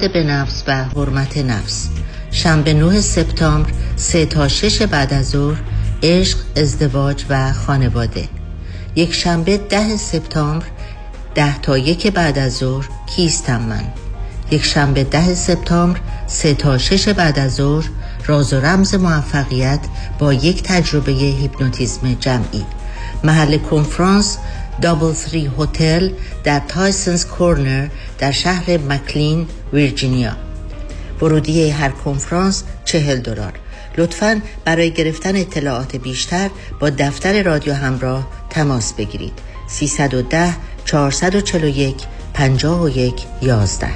به نفس و حرمت نفس. شنبه 9 سپتامبر 3 تا 6 بعد از ظهر عشق ازدواج و خانواده. یک شنبه 10 سپتامبر 10 تا 1 بعد از ظهر کیستم من. یک شنبه 10 سپتامبر 3 تا 6 بعد از ظهر راز و رمز موفقیت با یک تجربه هیپنوتیزم جمعی. محل کنفرانس دابل تری هتل در تایسنز کورنر در شهر مکلین ویرجینیا. ورودی هر کنفرانس چهل دلار. لطفا برای گرفتن اطلاعات بیشتر با دفتر رادیو همراه تماس بگیرید. 310 441 51 11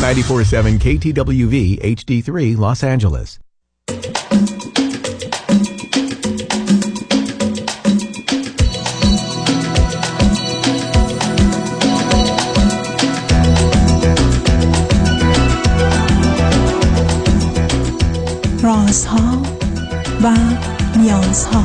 947 KTWV HD3 Los Angeles رازها و نیازها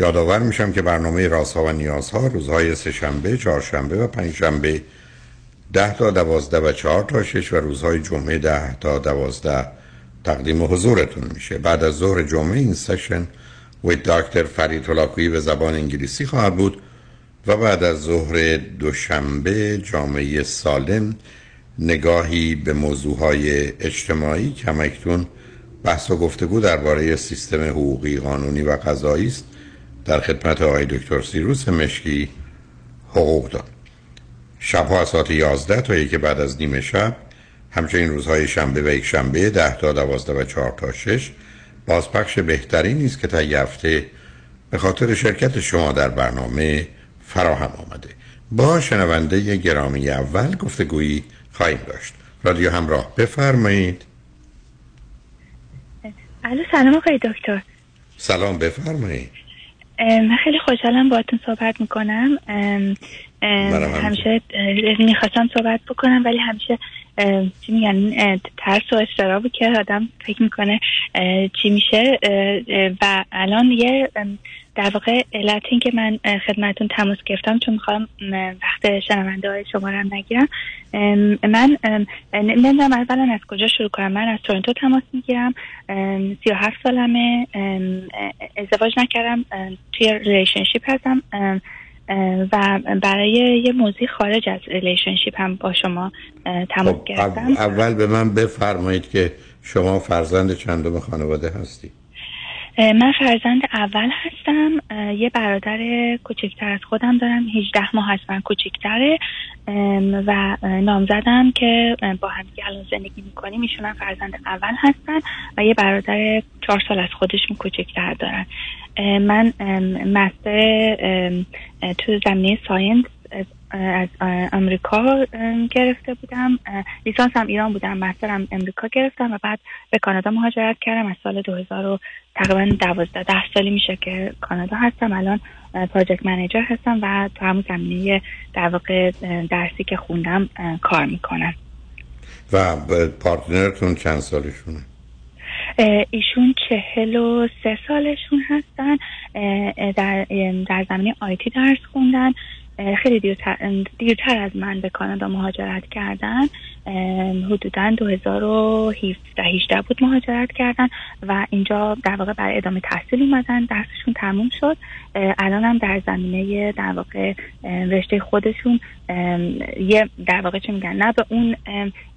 یادآور میشم که برنامه رازها و نیازها روزهای سهشنبه، چهارشنبه و پنجشنبه ده تا دوازده و چهار تا شش و روزهای جمعه ده تا دوازده تقدیم حضورتون میشه. بعد از ظهر جمعه این سشن و دکتر فرید هلاکویی به زبان انگلیسی خواهد بود و بعد از ظهر دوشنبه جامعه سالم نگاهی به موضوعهای اجتماعی کمکتون بحث و گفتگو درباره سیستم حقوقی قانونی و قضایی است. در خدمت آقای دکتر سیروس مشکی حقوق داد شبها از ساعت 11 تا یکی بعد از نیمه شب همچنین روزهای شنبه و یک شنبه 10 تا 12 و 4 تا 6 بازپخش بهتری نیست که تا هفته به خاطر شرکت شما در برنامه فراهم آمده. با شنونده گرامی اول گفتگویی خواهیم داشت. رادیو همراه بفرمایید. الو سلام آقای دکتر. سلام بفرمایید. من خیلی خوشحالم باهاتون صحبت می‌کنم. همیشه می‌خواستم صحبت بکنم ولی همیشه چی میگن ترس و استرابی که آدم فکر می‌کنه چی میشه و الان یه در واقع علت این که من خدمتون تماس گرفتم چون می‌خوام وقت شنونده های شما رو نگیرم. من نمی‌دونم اولا از کجا شروع کنم. من از تورنتو تماس می‌گیرم. سی و هفت سالمه. ازدواج نکردم. توی relationship هستم. و برای یه موضوع خارج از relationship هم با شما تماس خب، گرفتم. اول به من بفرمایید که شما فرزند چندم خانواده هستی؟ من فرزند اول هستم. یه برادر کوچکتر از خودم دارم. 18 ماه هست من کوچکتره. و نامزدم که با هم الان زندگی می‌کنیم. ایشون فرزند اول هستن و یه برادر چهار سال از خودشون کوچکتر دارن. من مستر تو زمینه ساینس از آمریکا گرفته بودم. لیسانس هم ایران بودم مسترم امریکا گرفتم و بعد به کانادا مهاجرت کردم. از سال 2000 و تقریبا دوازده ده سالی میشه که کانادا هستم. الان پراجکت منیجر هستم و تو همون زمینه در واقع درسی که خوندم کار می‌کنم. و پارتنرتون چند سالشونه؟ ایشون چهل و سه سالشون هستن. در, در زمینه آیتی درس خوندن. خیلی دیرتر, دیرتر از من به کانادا مهاجرت کردن. حدودا 2017 بود مهاجرت کردن و اینجا در واقع برای ادامه تحصیل اومدن. درسشون تموم شد. الان هم در زمینه در واقع رشته خودشون. یه در واقع چه میگن نه به اون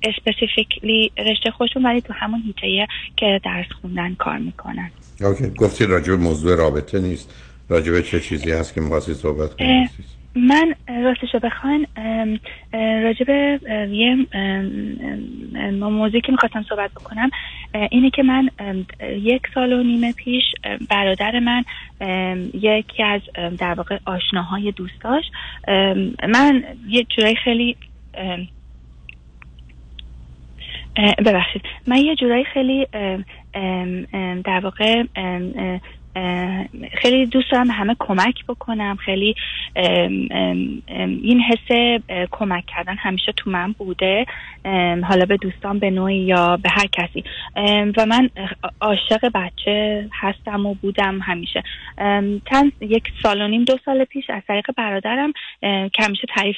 specifically رشته خودشون ولی تو همون niche ه که درس خوندن کار می‌کنن. okay. گفتی راجع موضوع رابطه نیست. راجع چه چیزی هست که می‌خواستی صحبت کنید من راستشو بخواین راجب یه موضوعی که می‌خواستم صحبت بکنم. اینه که من یک سال و نیمه پیش برادر من یکی از در واقع آشناهای دوستاش من یه جورایی خیلی ببخشید. من یه جورایی خیلی در واقع خیلی دوست دارم همه کمک بکنم. خیلی این حس کمک کردن همیشه تو من بوده. حالا به دوستان به نوعی یا به هر کسی. و من عاشق بچه هستم و بودم همیشه. چند یک سال و نیم دو سال پیش از طریق برادرم که همیشه تعریف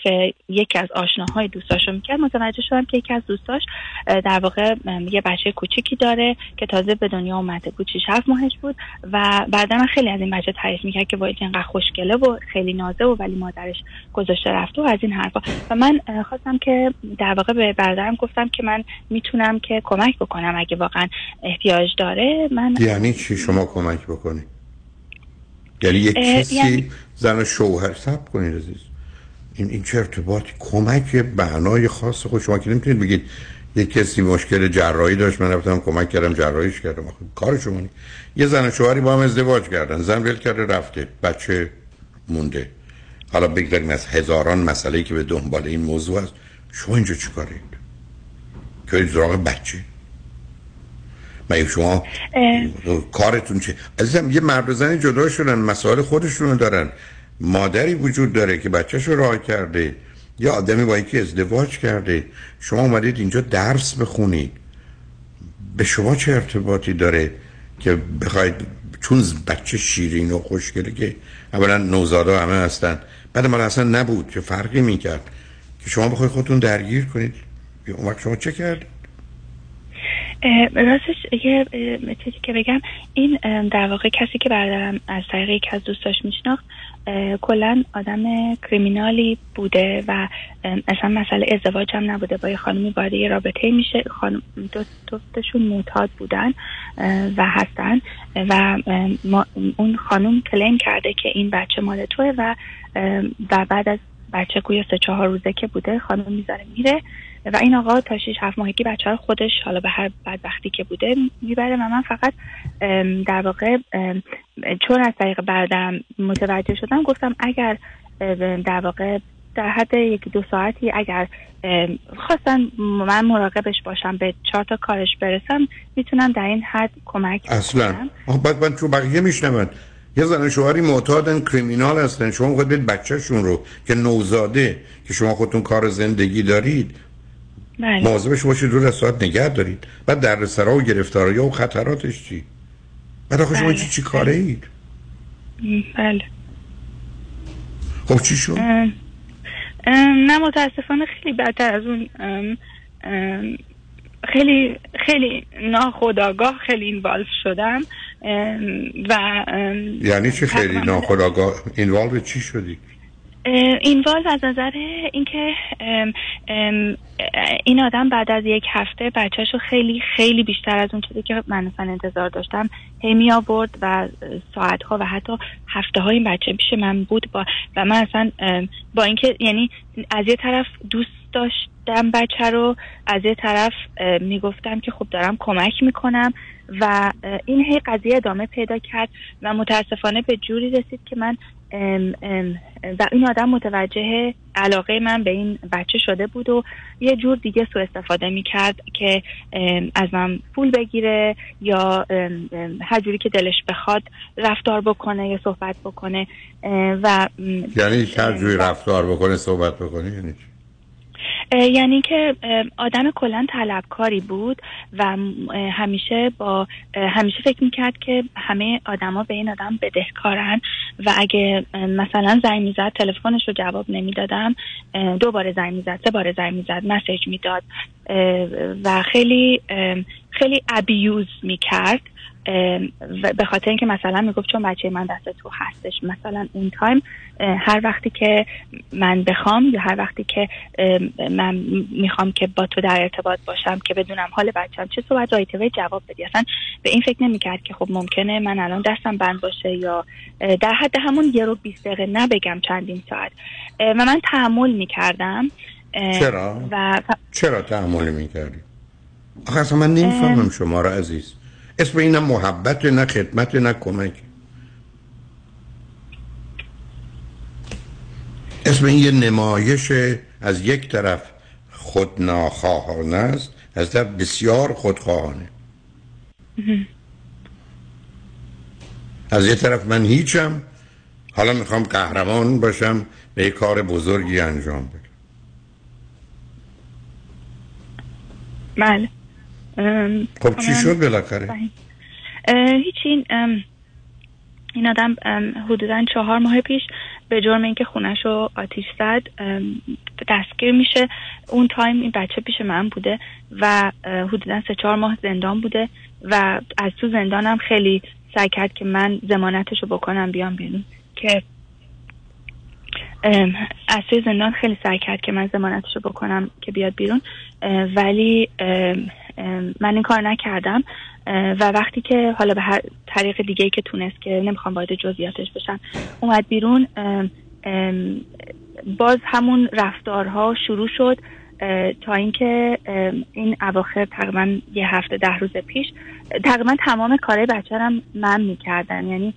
یکی از آشناهای دوستاشو می‌کرد متوجه شدم که یکی از دوستاش در واقع یه بچه کوچیکی داره که تازه به دنیا اومده بود. 6 7 ماهش بود و بعدا من خیلی از این بچه تعریف می‌کرد که وای اینقدر خوشگله و خیلی نازه و ولی مادرش گذاشته رفته و از این حرفا. و من خواستم که در واقع به برادرم گفتم که من می‌تونم که کمک بکنم اگه واقعا احتیاج داره. من یعنی چی؟ شما کمک بکنی؟ یعنی یک کسی یعنی... زن شوهر سب کنید عزیز. این این چه ارتباطی؟ کمک بعنای خاص خود. شما که نمی‌تونید بگید یک کسی مشکل جراحی داشت من رفتم کمک کردم جراحیش کردم. کار شما یه زن شوهری با هم ازدواج کردن. زن ول کرده رفته. بچه مونده. حالا بگذاریم از هزاران مسئله که به دنبال این موضوع است شما اینجا چی کارید؟ که زراغ بچه؟ مگه شما کارتون چه؟ عزیزم یه مرد و زنی جدا شدن مسائل خودشون دارن. مادری وجود داره که بچهش رو راه کرده. یا آدمی با یکی ازدواج کرده شما اومدید اینجا درس بخونید به شما چه ارتباطی داره که بخواید چون بچه شیرین و خوشگله که اولا نوزادا همه هستن بعد ما اصلا نبود چه فرقی می‌کرد که شما بخواید خودتون درگیر کنید اون وقت شما چه کرد؟ راستش یه چیزی که بگم این در واقع کسی که بردارم از طریق یک از دوستاش میشناخت کلا آدم کریمینالی بوده و اصلا مسئله ازدواج هم نبوده. با یه خانمی وارد یه رابطه میشه. خانم دوستشون معتاد بودن و هستن. و اون خانم کلیم کرده که این بچه مال توه و و بعد از بچه گویا سه چهار روزه که بوده خانم می‌ذاره میره. و این آقا تا 6 7 ماهگی بچه ها خودش حالا به هر بدبختی که بوده می‌بره و من فقط در واقع چون از طریق بردم متوجه شدم گفتم اگر در واقع در حد یکی دو ساعتی اگر خواستن من مراقبش باشم به چهار تا کارش برسم می‌تونم در این حد کمک اصلا. بعد من تو بقیه میشنم یه زن شوهری معتادن کریمینال هستن. شما بید بچهشون رو که نوزاده که شما خودتون کار زندگی دارید بله. مواظبش باشید رو ساعت نگه دارید. بعد در سرا و گرفتاری و خطراتش چی؟ بعد آخه شما بله. چی چی کاره اید؟ بله. خب چی شد؟ نه متاسفانه خیلی بدتر از اون. خیلی خیلی ناخداگاه خیلی اینوالف شدم. و یعنی چی خیلی ناخداگاه اینوالو چی شدی؟ اینوالو از نظر اینکه این آدم بعد از یک هفته بچهش خیلی خیلی بیشتر از اون چیزی که من انتظار داشتم هی آورد و ساعت ها و حتی هفته های این بچه پیش من بود با و من اصلا با اینکه یعنی از یه طرف دوست داشتم بچه رو از یه طرف می‌گفتم که خب دارم کمک می‌کنم و این هی قضیه ادامه پیدا کرد و متاسفانه به جوری رسید که من و این آدم متوجه علاقه من به این بچه شده بود و یه جور دیگه سو استفاده می کرد که از من پول بگیره یا هر جوری که دلش بخواد رفتار بکنه یا صحبت بکنه و یعنی هر جوری رفتار بکنه صحبت بکنه یعنی یعنی که آدم کلا طلبکاری بود و همیشه با همیشه فکر می‌کرد که همه آدما به این آدم بدهکارن و اگه مثلا زنگ می‌زد تلفنش رو جواب نمی‌دادم دوباره زنگ می‌زد سه بار زنگ می‌زد message می‌داد و خیلی خیلی abuse می‌کرد. به خاطر اینکه مثلا می‌گفت چون بچه من دست تو هستش مثلا اون time هر وقتی که من بخوام یا هر وقتی که من می‌خوام که با تو در ارتباط باشم که بدونم حال بچم چه صحبت right away جواب بدی. اصلا به این فکر نمی‌کرد که خب ممکنه من الان دستم بند باشه یا در حد همون یه رو بیست دقیقه نبگم چندین ساعت. و من تحمل می‌کردم. چرا؟ و... چرا تحمل می‌کردی؟ آخه اصلا من نمی‌فهمم شما را عزیز. اسم این نه محبت نه خدمت نه کمک. اسم این یه نمایش از یک طرف خودناخواهانه است از طرف بسیار خودخواهانه. از یه طرف من هیچم حالا می‌خوام قهرمان باشم به یه کار بزرگی انجام بدم. بله. خب چی شد بالاخره؟ هیچی این آدم حدودا چهار ماه پیش به جرم اینکه خونش رو آتیش زد دستگیر میشه. اون تایم این بچه پیش من بوده و حدودا سه چهار ماه زندان بوده و از تو زندانم خیلی سعی کرد که من زمانتش رو بکنم بیام بیرون. که از توی زندان خیلی سعی کرد که من زمانتش رو بکنم که بیاد بیرون. ولی من این کار نکردم. و وقتی که حالا به هر طریق دیگه ای که تونست که نمی‌خوام وارد جزئیاتش بشم اومد بیرون باز همون رفتارها شروع شد. تا اینکه این اواخر تقریبا یه هفته ده روز پیش تقریبا تمام کارهای بچه من می‌کردن. یعنی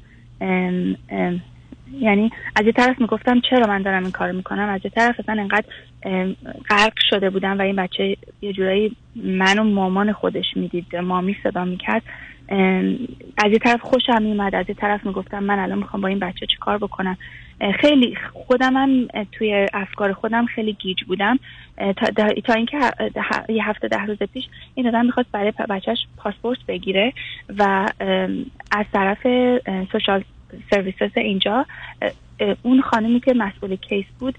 یعنی از یه طرف می‌گفتم چرا من دارم این کار می‌کنم؟ از یه طرف اصلا انقدر غرق شده بودم و این بچه یه جورایی منو مامان خودش می‌دید مامی صدا می‌کرد. از یه طرف خوشم میومد از یه طرف می‌گفتم من الان می‌خوام با این بچه چی کار بکنم؟ خیلی خودم هم توی افکار خودم خیلی گیج بودم. تا, تا اینکه یه هفته ده روز پیش این آدم می‌خواست برای بچهش پاسپورت بگیره و از طرف social services اینجا. اون خانمی که مسئول case بود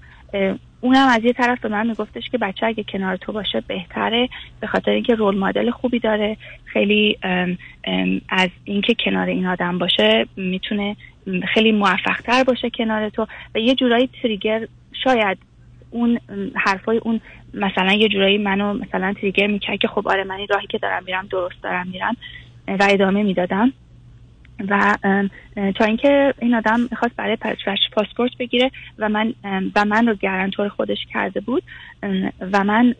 اونم از یه طرف به من میگفتش که بچه اگه کنار تو باشه بهتره به خاطر اینکه role model خوبی داره. خیلی از اینکه کنار این آدم باشه می‌تونه خیلی موفق تر باشه کنار تو. و یه جورایی تریگر شاید اون حرفای اون مثلا یه جورایی منو مثلا تریگر می‌کرد که خب آره من این راهی که دارم میرم درست دارم میرم و ادامه می‌دادم. و تا اینکه این آدم می‌خواست برای پاسپورت بگیره و من و من رو گرانتور خودش کرده بود و من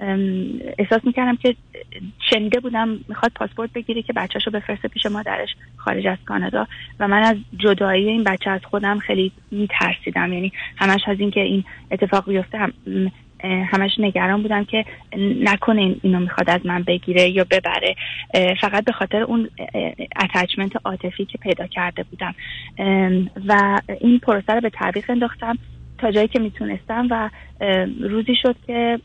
احساس می‌کردم که شنیده بودم می‌خواد پاسپورت بگیره که بچهش رو بفرسته پیش مادرش خارج از کانادا و من از جدایی این بچه از خودم خیلی میترسیدم. یعنی همش از اینکه این اتفاق بیفته هم همش نگران بودم که نکنه اینو می‌خواد از من بگیره یا ببره. فقط به خاطر اون اتچمنت عاطفی که پیدا کرده بودم. و این پروسه رو به تعویق انداختم تا جایی که می‌تونستم و روزی شد که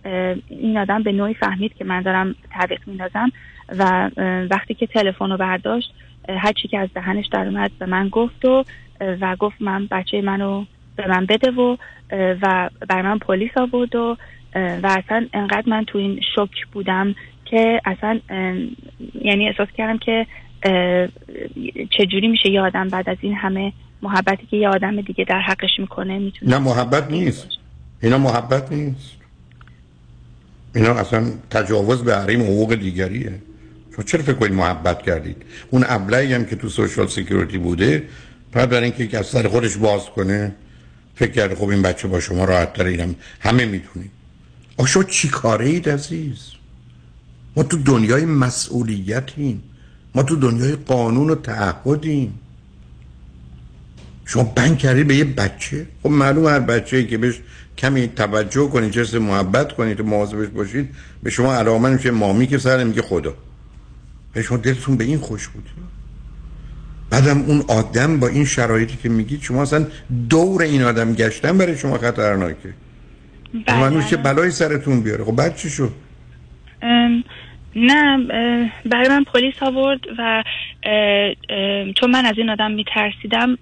این آدم به نوعی فهمید که من دارم تعویق میندازم و وقتی که تلفن رو برداشت هر چی که از دهنش در اومد به من گفت و و گفت من بچه منو به من بده و و بر من پلیس آورد و و اصلا انقدر من تو این شک بودم که اصلا یعنی احساس کردم که چجوری میشه یه آدم بعد از این همه محبتی که یه آدم دیگه در حقش می‌کنه می‌تونه نه محبت نیست. اینا محبت نیست. اینا اصلا تجاوز به حریم حقوق دیگریه. شما چرا فکر کنید محبت کردید؟ اون ابلهی هم که تو social security بوده بعد برای اینکه از سر خودش باز کنه فکر کرده خب این بچه با شما راحت تر اینم همه می‌تونیم آخه شما چی کاره اید عزیز؟ ما تو دنیای مسئولیتیم. ما تو دنیای قانون و تعهدیم. شما bond کردید به یه بچه؟ خب معلوم هر بچه که بهش کمی توجه کنید چه محبت کنید و مواظبش باشید به شما علاقه میشه مامی که سر میگه خدا. به شما دلتون به این خوش بود. بعدم اون آدم با این شرایطی که میگید شما اصلا دور این آدم گشتن برای شما خطرناکه. بله. من چه بلایی سرتون بیاره. خب بعد چی شد؟ نه برای من پلیس آورد و اه، اه، چون من از این آدم میترسیدم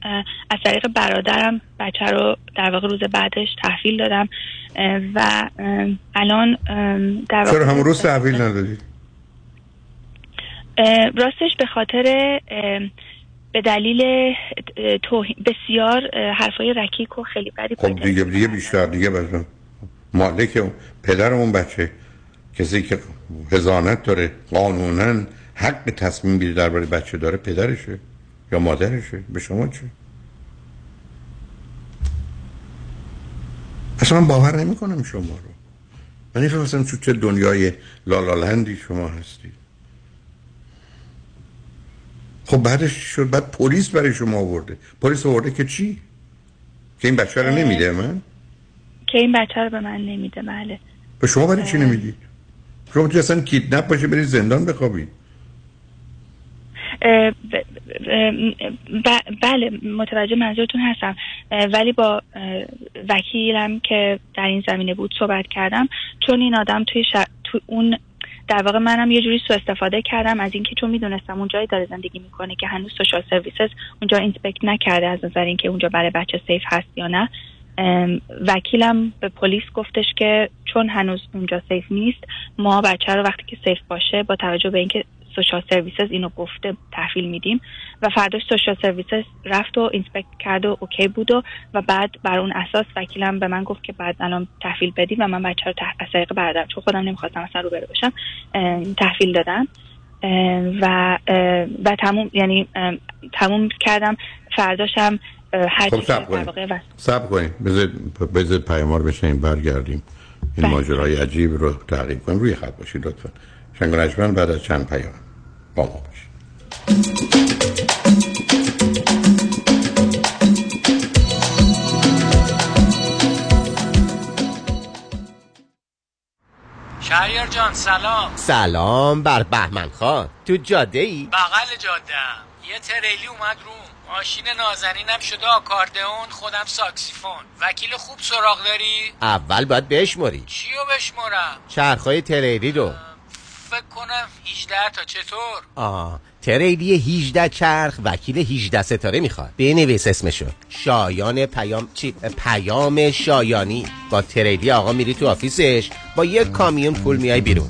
از طریق برادرم بچه رو در واقع روز بعدش تحویل دادم اه، و الان در واقع چرا همون روز تحویل ندادی؟ راستش به خاطر به دلیل بسیار حرفای رکیک و خیلی بدی خب دیگه دیگه بیشتر دیگه بزن مالک پدر اون بچه کسی که هزانت داره قانونا حق تصمیم گیری درباره بچه داره پدرشه یا مادرشه؟ به شما چه؟ اصلا من باور نمی کنم شما رو. من نمی‌فهمم تو چه دنیای لالالندی شما هستی. خب بعدش شد بعد پلیس برای شما آورده. پلیس آورده که چی؟ که این بچه رو نمیده من؟ که این بچه رو به من نمیده بله. به شما برای چی نمی‌دید شما تو اصلا kidnap باشه برید زندان بخوابید اه، ب- ب- بله متوجه منظورتون هستم. ولی با وکیلم که در این زمینه بود صحبت کردم چون این آدم توی ش... تو اون در واقع منم یه جوری سو استفاده کردم از اینکه چون می‌دونستم اون جایی داره زندگی می‌کنه که هنوز social services اونجا inspect نکرده از نظر اینکه اونجا برای بچه safe هست یا نه وکیلم به پلیس گفتش که چون هنوز اونجا safe نیست ما بچه رو وقتی که safe باشه با توجه به اینکه social services اینو گفته تحویل میدیم. و فرداش social services رفت و inspect کرد و okay بود و, و بعد بر اون اساس وکیلم به من گفت که بعد الان تحویل بدیم و من بچه رو تح... از طریق برادرم چون خودم نمی‌خواستم اصلا روبرو باشم ام، تحویل دادم. و و تموم یعنی تموم کردم. فرداشم هر خب سب و- سب بذارید بذارید پیامار بشنیم برگردیم. این بله. ماجرای عجیب رو تعقیب کنیم. روی خط باشید لطفا. شنگ بعد از چند پیام. با ما باشید. شهریار جان سلام. سلام بر بهمن خان. تو جاده ای؟ بغل جاده یه تریلی اومد روم ماشین نازنینم شده آکاردئون خودم ساکسیفون. وکیل خوب سراغ داری؟ اول باید بشمری. چیو بشمرم؟ چرخهای تریلی رو. فکر کنم 18 تا. چطور؟ آه تریلی 18 چرخ وکیل 18 ستاره می‌خواد. بنویس اسمشو. شایان پیام چی؟ پیام شایانی. با تریلی آقا میری تو office ش. با یک کامیون پول میای بیرون.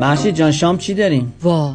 محشید جان شام چی داریم؟ وا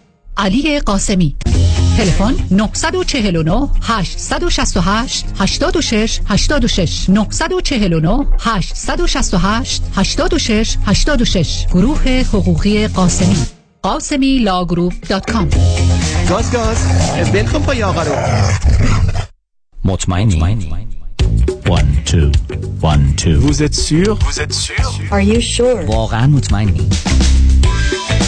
علی قاسمی تلفن 949 868 86 86 949 868 86 86 گروه حقوقی قاسمی Ghasemi Law Group dot com گاز گاز ول کن پای آقا رو مطمئنی One, two, one, two. Vous êtes sûr? Vous êtes sûr? Are you sure? واقعا مطمئنی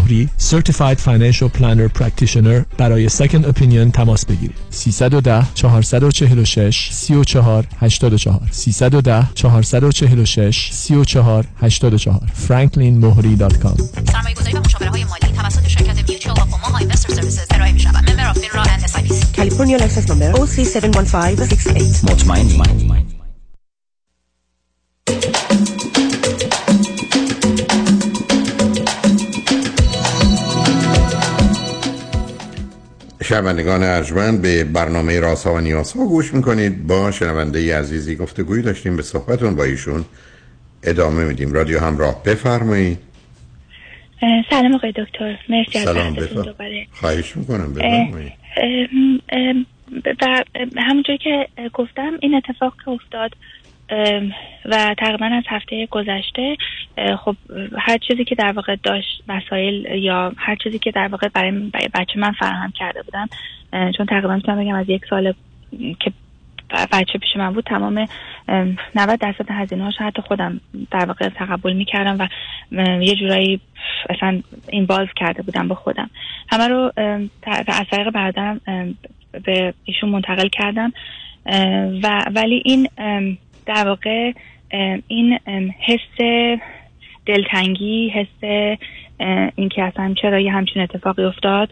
مهری Certified Financial Planner Practitioner برای Second Opinion تماس بگیرید. 310 446 34 84 310 446 34 84 franklinmohri.com سرمایه گذاری و مشاوره های مالی توسط شرکت Mutual of Omaha Investor Services ارائه می شود member of FINRA and S California license number OC71568 مطمئنی شنوندگان ارجمند به برنامه راسا و نیاسا گوش می‌کنید. با شنونده عزیزی گفتگویی داشتیم به صحبتون با ایشون ادامه میدیم. رادیو همراه بفرمایید. سلام آقای دکتر. مرسی از سلام بفرمایید دوباره. خواهش می‌کنم بفرمایید. و همونجور که گفتم این اتفاق که افتاد و تقریبا از هفته گذشته خب هر چیزی که در واقع داشت مسائل یا هر چیزی که در واقع برای بچه من فراهم کرده بودم چون تقریبا می‌تونم بگم از یک سال که بچه پیش من بود تمام ام، 90 درصد هزینه هاش حتی خودم در واقع تقبل می‌کردم و یه جورایی اصلا اینوالو کرده بودم با خودم. همه رو از طریق برادرم ام، به ایشون منتقل کردم و ولی این در واقع این حس دلتنگی حس اینکه اصلا چرا یه همچین اتفاقی افتاد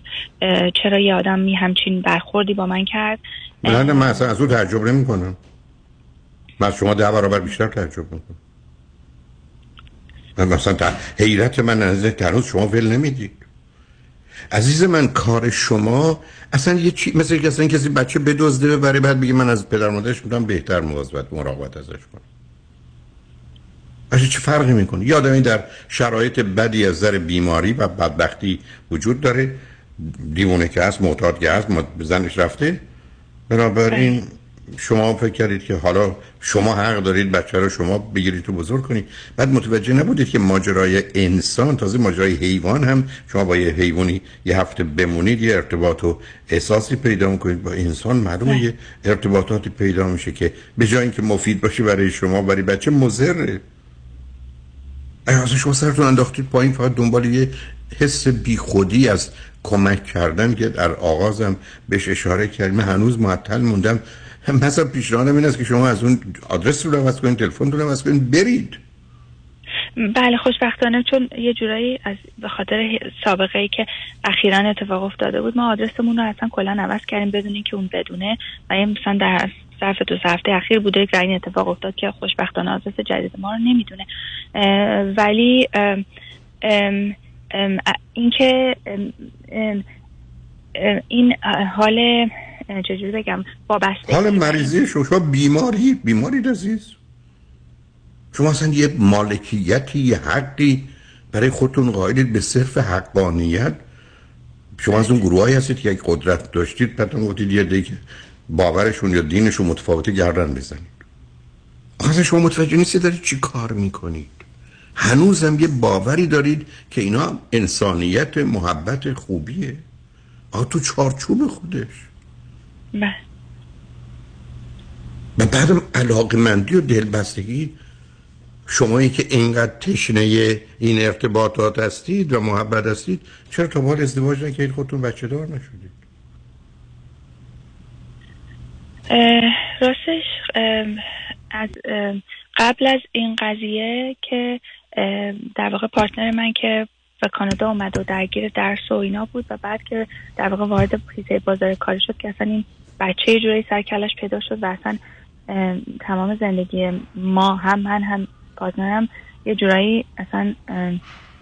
چرا یه آدمی همچین برخوردی با من کرد. نه من اصلا از او تعجب نمی کنم من از شما ده برابر بیشتر تعجب می‌کنم. من مثلا حیرت من از هنوز شما ول نمی‌دید. عزیز من کار شما اصلا یه چی مثل اصلا کسی بچه بدزده ببره بعد بگه من از پدر مادرش می‌تونم بهتر مواظبت مراقبت ازش کنم. اصلا چه فرقی می‌کنه؟ یه آدمی در شرایط بدی از نظر بیماری و بدبختی وجود داره. دیوونه که هست معتاد که هست زنش رفته. بنابراین شما فکر کردید که حالا شما حق دارید بچه رو شما بگیرید تو بزرگ کنید. بعد متوجه نبودید که ماجرای انسان تازه ماجرای حیوان هم شما با یه حیوانی یه هفته بمونید یه ارتباط و احساسی پیدا کنید با انسان معلومه یه ارتباطاتی پیدا میشه که به جای اینکه مفید باشه برای شما برای بچه مضره. اصلا شما سرتون انداختید پایین فقط دنبال یه حس بیخودی از کمک کردن که در آغازم بهش اشاره کردم من هنوز معطل موندم. مثلا پیشنهادم این است که شما از اون آدرس رو عوض کنید تلفن رو عوض کنید برید. بله خوشبختانه چون یه جورایی از به خاطر سابقه ای که اخیرا اتفاق افتاده بود ما آدرسمون رو اصلا کلا عوض کردیم بدون اینکه اون بدونه و یه مثلا در ظرف دو هفته اخیر بوده که این اتفاق افتاد که خوشبختانه آدرس جدید ما رو نمی‌دونه. ولی اینکه این حال چجوری بگم؟ وابسته حال مریضی شما شما بیماری بیماری عزیز شما اصلا یه مالکیتی یه حقی برای خودتون قائلید به صرف حقانیت؟ شما از اون گروهایی هستید که یک قدرت داشتید بعد گفتید یه دیگه باورشون یا دینشون متفاوته گردن بزنید. اصلا شما متوجه نیستید دارید چی کار می‌کنید. هنوزم یه باوری دارید که اینا انسانیت محبت خوبیه. آقا تو چارچوب خودش. بله. و بعدم علاقمندی و دلبستگی. شمایی که اینقدر تشنه این ارتباطات هستید و محبت هستید چرا تا به حال ازدواج نکردید؟ خودتون بچه دار نشدید. اه، راستش از قبل از این قضیه که در واقع partner من که به کانادا اومد و درگیر درس و اینا بود و بعد که در واقع وارد حیطه بازار کاری شد که اصلا این بچه جوری سر و کله‌ش پیدا شد و اصلا ام، تمام زندگی ما هم من هم partner م یه جورایی اصلا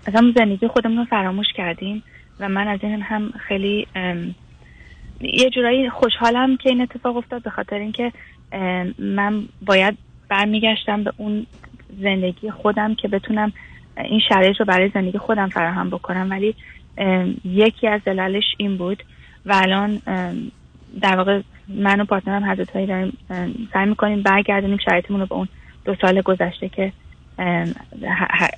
اصلا زندگی خودمون رو فراموش کردیم و من از این هم خیلی یه جورایی خوشحالم که این اتفاق افتاد به خاطر اینکه من باید برمیگشتم به اون زندگی خودم که بتونم این شرایط رو برای زندگی خودم فراهم بکنم. ولی یکی از دلایلش این بود و الان در واقع من و پارتنرم حضرت هایی داریم سعی می‌کنیم برگردونیم شرایطمون رو به اون دو سال گذشته که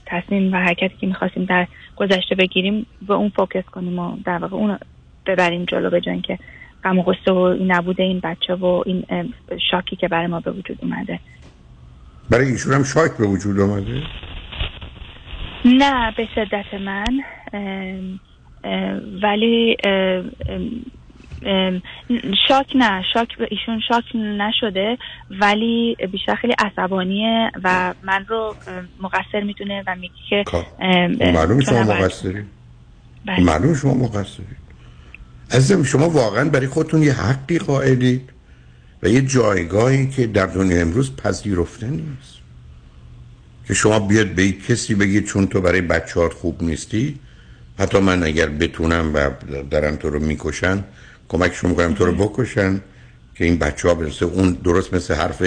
تصمیم و حرکتی که می‌خواستیم در گذشته بگیریم به اون فوکس کنیم و در واقع اون ببریم جلو به جای اینکه غم و غصه و این نبوده این بچه و این شاکی که برای ما به وجود اومده. برای ایشون هم شاک به وجود آمده نه به شدت من ولی شاک نه شاک ایشون شاک نشده ولی بیشتر خیلی عصبانیه و من رو مقصر می‌دونه و میگه که ام، معلوم شما مقصرید بله. معلوم شما مقصرید عزیزم شما واقعا برای خودتون یه حقی قائلید و یه جایگاهی که در دنیا امروز پذیرفته نیست. که شما بیاد به کسی بگید چون تو برای بچهات خوب نیستی حتی من اگر بتونم و دارن تو رو می‌کشن کمکشون می‌کنم تو رو بکشن که این بچه ها برسه اون درست مثل حرف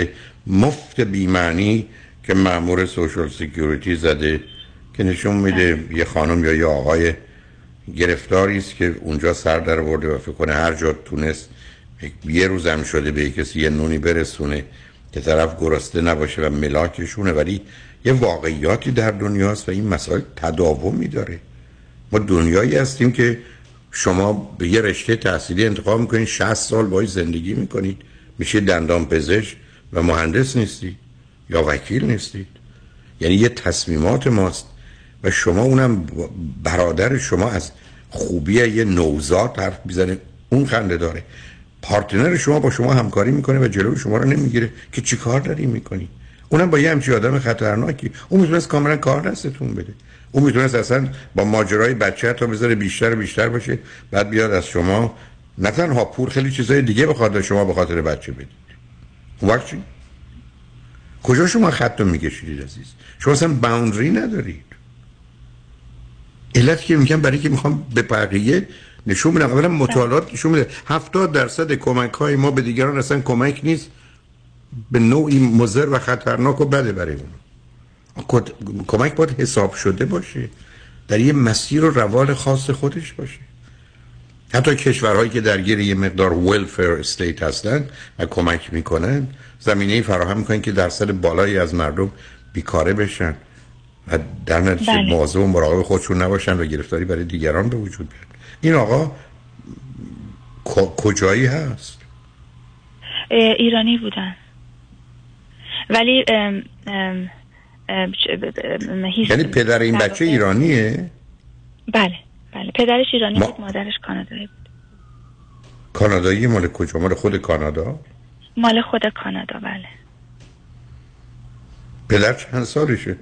مفت بیمعنی که مأمور سوشال سیکیوریتی زده که نشون میده یه خانم یا یه آقای گرفتاری است که اونجا سر در آورده و فکر کنه هر جا تونست یه روزم شده به کسی یه نونی برسونه که طرف گرسنه نباشه و ملاکشونه. ولی یه واقعیاتی در دنیاست و این مسائل تداومی داره. ما دنیایی هستیم که شما به یه رشته تحصیلی انتخاب می‌کنید 60 سال باید زندگی می‌کنید. میشه دندان پزشک و مهندس نیستید یا وکیل نیستید یعنی یه تصمیمات ماست و شما اونم برادر شما از خوبی یه نوزاد حرف می‌زنه. اون خنده داره. پارتنر شما با شما همکاری می‌کنه و جلوی شما رو نمی‌گیره که چی کار داری می‌کنی؟ اونم با یه همچی آدم خطرناکی. اون می‌تونست کاملا کار دستتون بده. اون می‌تونست اصلا با ماجرای بچه تا بذاره بیشتر و بیشتر باشه بعد بیاد از شما. نه تنها پول خیلی چیزای دیگه بخواد شما به خاطر بچه بدید. اون وقت چی؟ کجا شما خط رو میکشیدید عزیز؟ شما اصلا باوندری ندارید. علت که میگم برای که می‌خوام به بقیه نشون بدم. اولا مطالعات نشون میده. 70 درصد کمک های ما به دیگران اصلا کمک نیست. به نوعی مضر و خطرناک و بده برای اون کمک باید حساب شده باشه. در یه مسیر و روال خاص خودش باشه. حتی کشورهایی که درگیر یه مقدار ویلفر استیت هستن و کمک می‌کنن زمینه فراهم می‌کنن که درصد بالایی از مردم بیکاره بشن و در نتیجه بله. مواظب و مراقب خودشون نباشن و گرفتاری برای دیگران به وجود بیاد این آقا کجایی هست؟ ایرانی بودن. ولی ام ام یعنی پدر این بچه ایرانیه؟ بله بله. پدرش ایرانی ما- بود مادرش کانادایی بود. کانادایی مال کجا؟ مال خود کانادا؟ مال خود کانادا بله. پدر چند سالشه؟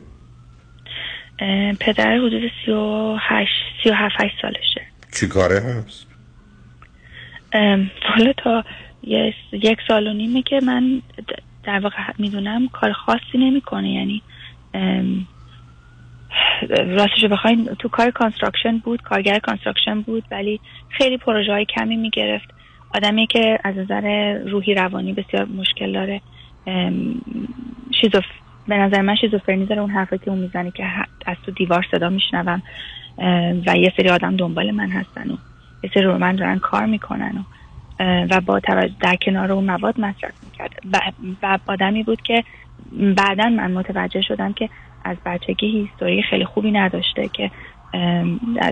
پدر حدود سی و هشت سی و هفت هشت سالشه. چی کاره هست؟ ام، والا تا یک سال و نیمه که من در واقع می‌دونم کار خاصی نمی‌کنه. یعنی راستش بخواین تو کار construction بود کارگر construction بود ولی خیلی پروژه های کمی می‌گرفت. آدمی که از نظر روحی روانی بسیار مشکل داره. شیزوف به نظر من شیزوفرنی داره اون حرفی که اون می‌زنه که از تو دیوار صدا میشنوم. و یه سری آدم دنبال من هستن و یه سری رو من دارن کار می‌کنن و و با توجه در کنار اون مواد مصرف می‌کرد. و, آدمی بود که بعدا من متوجه شدم که از بچگی هیستوری خیلی خوبی نداشته که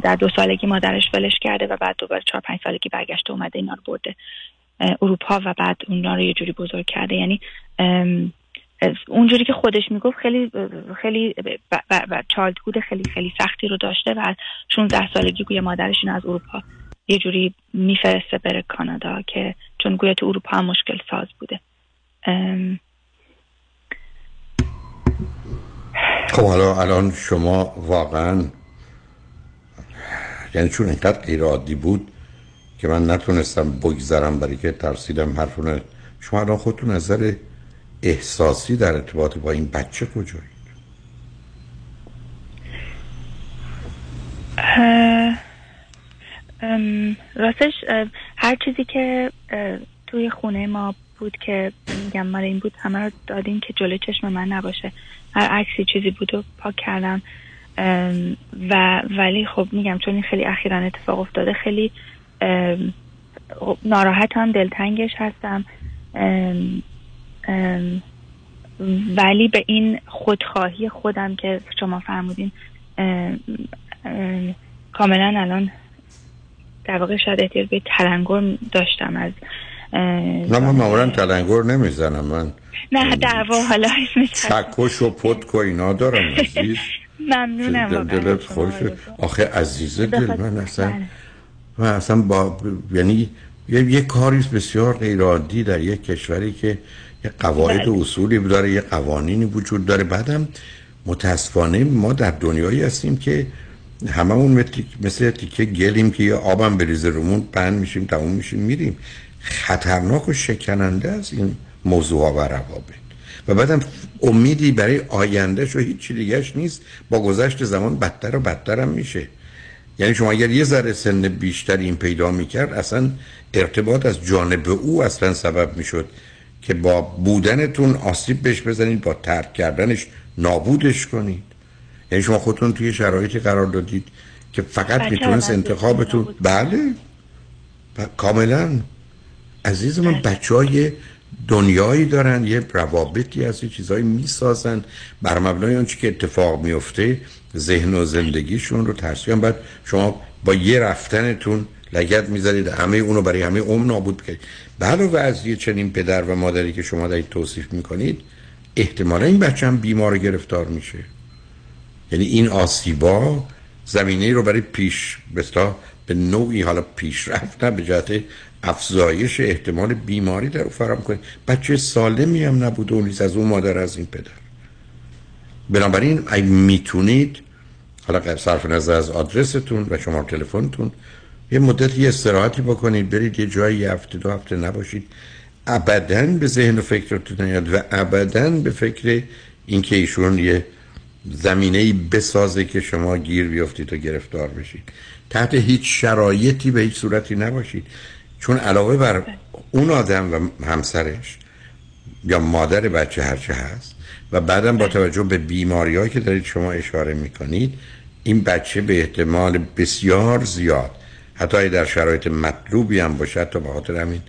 در- دو سالگی مادرش ولش کرده و بعد دوباره چهار پنج سالگی برگشته اومده اینا رو برده. اروپا و بعد اونا رو یه جوری بزرگ کرده. یعنی اونجوری که خودش می‌گفت خیلی خیلی و, چالدهود خیلی خیلی سختی رو داشته و از 16 سالگی گویا مادرش اینو از اروپا یه جوری میفرسته بره کانادا که چون گویا تو اروپا هم مشکل ساز بوده. خب حالا الان شما واقعا یعنی چون اینقدر غیر عادی بود که من نتونستم بگذرم برای که ترسیدم حرفونه. شما الان خودتون نظر احساسی در ارتباط با این بچه کجایی اه، ام، راستش هر چیزی که توی خونه ما بود که میگم مال این بود همه رو دادیم که جلوی چشم من نباشه. هر عکسی چیزی بود و پاک کردم. و ولی خب میگم چون این خیلی اخیرا اتفاق افتاده خیلی خب ناراحتم دلتنگش هستم. ولی به این خودخواهی خودم که شما فرمودین ام، ام، کاملا الان در واقع شاید احتیاج به تلنگر داشتم از نه من معمولا تلنگر نمی‌زنم من نه در واقع حالا اسمش چکش و پتک و اینا دارم عزیز. ممنونم دلت خوشه آخه عزیز دل من اصلا من اصلا با یعنی یه, یه کاری بسیار غیر عادی در یک کشوری که یه قواعد و اصولی داره یه قوانینی وجود داره. بعدم متاسفانه ما در دنیایی هستیم که هممون مثل, مثل تیکه گلیم که یه آبم بریزه رومون پن میشیم تموم میشیم میریم. خطرناک و شکننده از این موضوع ها و روابط. و بعدم امیدی برای آیندهش و هیچ دیگهش نیست. با گذشت زمان بدتر و بدتر هم میشه. یعنی شما اگر یه ذره سن بیشتر این پیدا می‌کرد اصلا ارتباط از جانب او اصلا سبب می‌شد که با بودنتون آسیب بهش بزنید با ترک کردنش نابودش کنید. یعنی شما خودتون توی شرایطی قرار دادید که فقط می‌تونست انتخابتون بله. ب- کاملا. عزیز من بچه های دنیایی دارن یه روابطی از یه چیزایی می‌سازن. بر مبنای اون که اتفاق میفته ذهن و زندگیشون رو ترسیان بعد شما با یه رفتنتون لگت می‌ذارید همه اونو برای همه عمر نابود بکنید به علاوه از یه چنین پدر و مادری که شما دارید توصیف می‌کنید احتمالا این بچه هم بیمار و گرفتار میشه. یعنی این آسیبا زمینه رو برای پیش بستا به نوعی حالا پیشرفت نه به جهت افزایش احتمال بیماری در او فراهم کنه. بچه سالمی هم نبود و از اون مادر از این پدر. بنابراین اگه می‌تونید حالا صرف نظر از آدرستون و شماره تلفنتون یه مدت یه استراحتی بکنید برید یه جایی یه هفته دو هفته نباشید. ابدا به ذهن و فکرتون نیاد و ابدا به فکر اینکه ایشون یه زمینه ای بسازه که شما گیر بیافتید و گرفتار بشید. تحت هیچ شرایطی به هیچ صورتی نباشید. چون علاوه بر اون آدم و همسرش یا مادر بچه هرچه هست و بعدم با توجه به بیماری که دارید شما اشاره می‌کنید این بچه به احتمال بسیار زیاد حتی در شرایط مطلوبی هم باشه تا به خاطر همین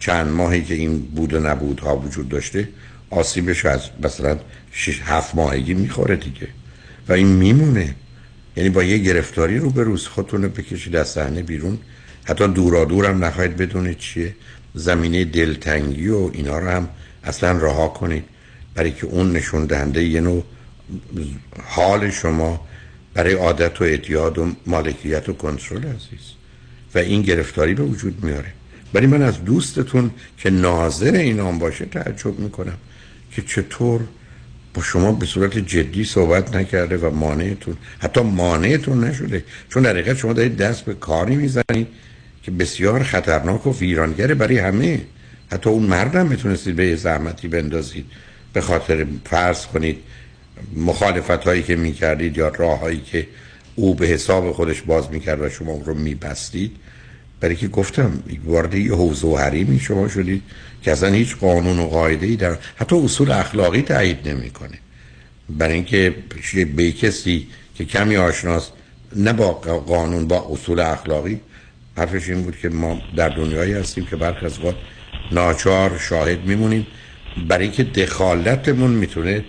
چند ماهی که این بود و نبود ها وجود داشته آسیبش از مثلا 6 7 ماهگی می‌خوره دیگه. و این میمونه. یعنی با یه گرفتاری رو به روز خودتون رو بکشید از صحنه بیرون. حتی دورا دور هم نخواهید بدونید چیه. زمینه دلتنگی و اینا رو هم اصلا رها کنید. برای که اون نشون دهنده یه نوع حال شما برای عادت و اعتیاد و مالکیت و کنترل عزیز. و این گرفتاری به وجود میاره. ولی من از دوستتون که ناظر اینام باشه تعجب می‌کنم که چطور با شما به صورت جدی صحبت نکرده و مانعتون حتی مانعتون نشده. چون در حقیقت شما دارید دست به کاری می‌زنید که بسیار خطرناک و ویرانگره برای همه. حتی اون مردم می‌تونستید به زحمتی بندازید. به خاطر فرض کنید مخالفت هایی که می‌کردید یا راه هایی که او به حساب خودش باز می‌کرد و شما اون رو میبستید. برای که گفتم وارد یه حوزه و حریمی شما شدید. که اصلا هیچ قانون و قاعده ای در حتی اصول اخلاقی تایید نمی‌کنه. برای اینکه به کسی که کمی آشناست نه با قانون با اصول اخلاقی حرفش این بود که ما در دنیایی هستیم که برخی از وقت ناچار شاهد میمونیم. برای اینکه دخالتمون می‌تونه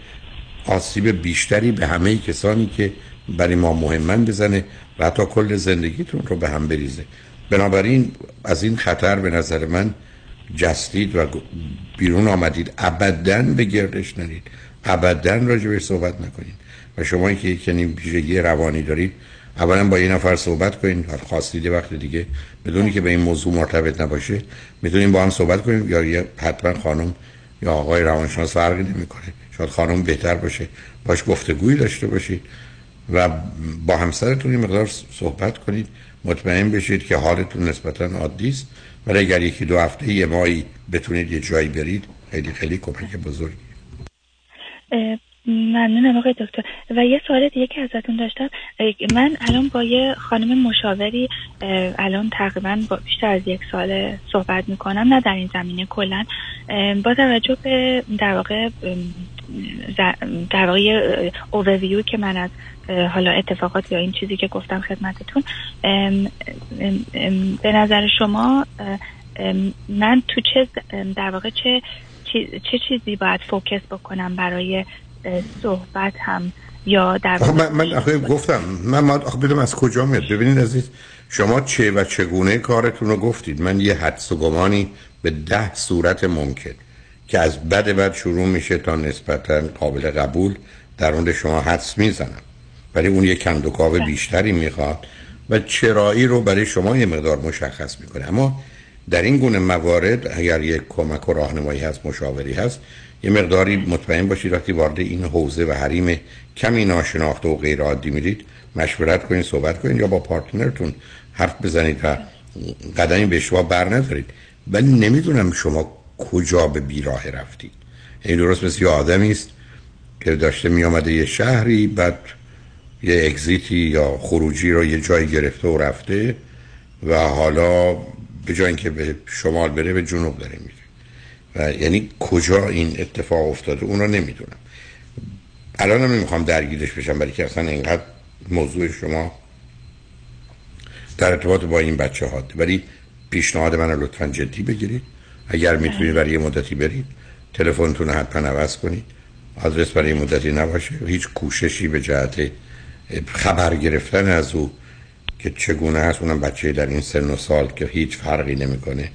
آسیب بیشتری به همه کسانی که برای ما مهمن بزنه و حتی کل زندگیتون رو به هم بریزه. بنابراین از این خطر به نظر من جستید و بیرون آمدید. ابدا به گردش نرید. ابدا به صحبت نکنید. و شما که یک چنین روانی دارید اولا با یه نفر صحبت کنید. خواستید وقت دیگه بدونی که به این موضوع مرتبط نباشه می‌تونیم با هم صحبت کنیم. یا یه حتما خانم یا آقای روانشناس فرقی نمی‌کنه. شاید خانم بهتر باشه. باش گفتگویی داشته باشید و با همسرتون یه مقدار صحبت کنید. مطمئن بشید که حالتون نسبتا عادی است. ولی اگر یکی دو هفته یه ماهی بتونید یه جایی برید خیلی خیلی کمک بزرگی. ممنونم آقای دکتر. و یه سوال دیگه که ازتون داشتم. من الان با یه خانم مشاوری الان تقریبا با بیشتر از یک سال صحبت می‌کنم نه در این زمینه کلا. با توجه به در واقع در واقع اوورویو که من از حالا اتفاقات یا این چیزی که گفتم خدمتتون به نظر شما من تو چه در واقع چه چه چیزی باید فوکس بکنم برای صحبت هم یا در من, من آخه گفتم من ما آخه بدم از کجا میاد. ببینید عزیز شما چه و چگونه کارتون رو گفتید. من یه حدس و گمانی به ده صورت ممکن که از بد بد شروع میشه تا نسبتا قابل قبول در اون شما حدس می‌زنم. ولی اون یه کندوکاو بیشتری می‌خواد و چرایی رو برای شما یه مقدار مشخص می‌کنه. اما در این گونه موارد اگر یک کمک و راهنمایی هست مشاوری هست یه مقداری مطمئن باشید وقتی وارد این حوزه و حریم کمی ناشناخته و غیر عادی میرید مشورت کنید صحبت کنید یا با پارتنرتون حرف بزنید و قدمی به شما بر ولی نمی‌دونم شما کجا به بیراه رفتید این درست مثل یه آدمی است که داشته می آمده یه شهری بعد یه اگزیتی یا خروجی رو یه جایی گرفته و رفته و حالا به جای اینکه به شمال بره به جنوب داره میره. و یعنی کجا این اتفاق افتاده اون رو نمی‌دونم. الان هم نمی‌خوام درگیرش بشم برای که اصلا اینقدر موضوع شما در ارتباط با این بچه هاته ولی پیشنهاد من رو لطفا جدی بگیرید. اگر می‌تونید برای یه مدتی برید تلفنتون حتما عوض کنید. آدرس برای مدتی نباشه. هیچ کوششی به جهت خبر گرفتن از او که چگونه هست. اونم بچه در این سن و سال که هیچ فرقی نمی‌کنه.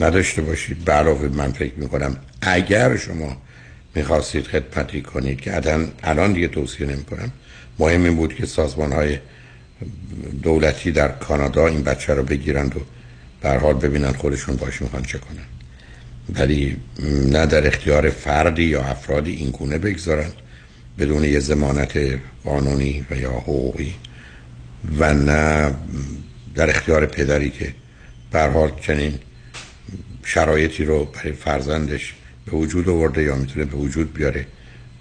نداشته باشید. علاوه من فکر می‌کنم اگر شما می‌خواستید خدمتی کنید که الان دیگه توصیه نمی کنم مهم این بود که سازمان های دولتی در کانادا این بچه رو بگیرند و در حال ببینن خودشون باش می‌خوان چه کنن. ولی نه در اختیار فردی یا افرادی این گونه بگذارن بدون یه زمانت قانونی و یا حقوقی و نه در اختیار پدری که بر حال چنین شرایطی رو برای فرزندش به وجود آورده یا می‌تونه به وجود بیاره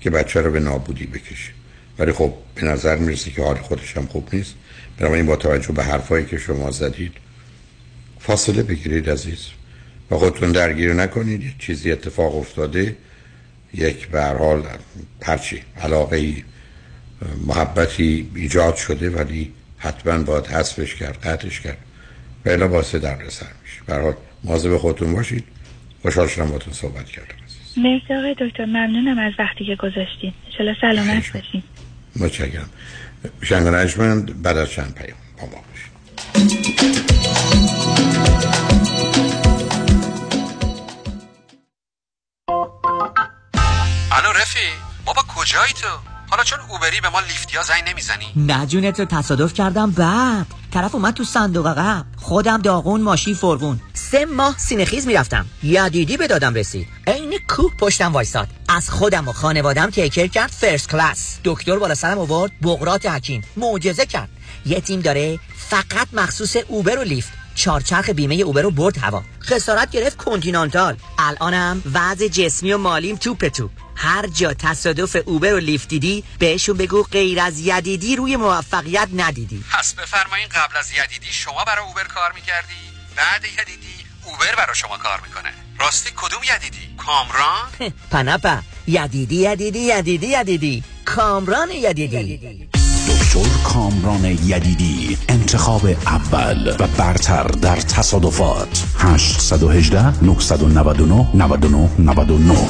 که بچه رو به نابودی بکشه. ولی خب به نظر می‌رسه که حال خودش هم خوب نیست. بنابراین با توجه به حرفایی که شما زدید فاصله بگیرید عزیز. و خودتون درگیر نکنید. چیزی اتفاق افتاده. یک به حال هرچی علاقه محبتی ایجاد شده ولی حتما باید حذفش کرد قطعش کرد. و الا باعث در میشه. به حال مواظب خودتون باشید. خوشحال شدم باتون صحبت کردم. مرسی آقای دکتر. ممنونم از وقتی که گذاشتین. انشالله سلامت باشین. متشکرم. شنگ بعد از چند پیام با ما باشید رفی بابا کجایی تو؟ حالا چون Uber ی به ما Lyft یا زنگ نمی‌زنی. نه جون تو تصادف کردم بعد. طرف اومد تو صندوق عقب. خودم داغون ماشین فرغون. سه ماه سینه‌خیز می‌رفتم. یدیدی به دادم رسید. عین کوه پشتم وایساد از خودم و خانوادم take care کرد first class دکتر بالا سرم آورد بقراط حکیم. معجزه کرد. یه تیم داره فقط مخصوص اوبر و لیفت. چارچرخ بیمه اوبر رو برد هوا. خسارت گرفت کنتینانتال. الانم وضع جسمی و مالیم توپ توپ. هر جا تصادف اوبر و لیفت دیدی بهشون بگو غیر از یدیدی روی موفقیت ندیدی. پس بفرمایین قبل از یدیدی شما برای اوبر کار می‌کردی؟ بعد یدیدی اوبر برای شما کار می‌کنه. راستی کدوم یدیدی؟ کامران؟ پنپا یدیدی یدیدی یدیدی یدیدی. کامران یدیدی. دکتر کامران یدیدی انتخاب اول و برتر در تصادفات. 818 999 99 99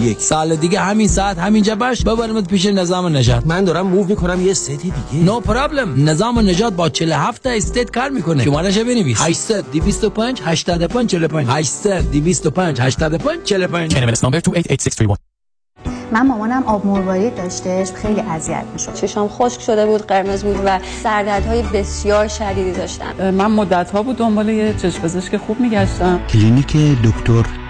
سال دیگه همین ساعت همینجا باش ببرمت پیش نظام نجات من دارم move می‌کنم یه state دیگه. no no problem نظام نجات با 47 تا state کار می‌کنه. شمارش بنویس. 800 225 85 45 800 225 85 45 NMLS number 288631 من مامانم آب مروارید داشتش خیلی اذیت می‌شد. چشام خشک شده بود قرمز بود و سردردهای بسیار شدیدی داشتم من مدت ها بود دنبال یه چشم پزشک خوب میگشتم. کلینیک دکتر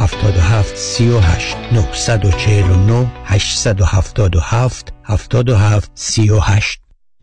77 38 949 877 77 38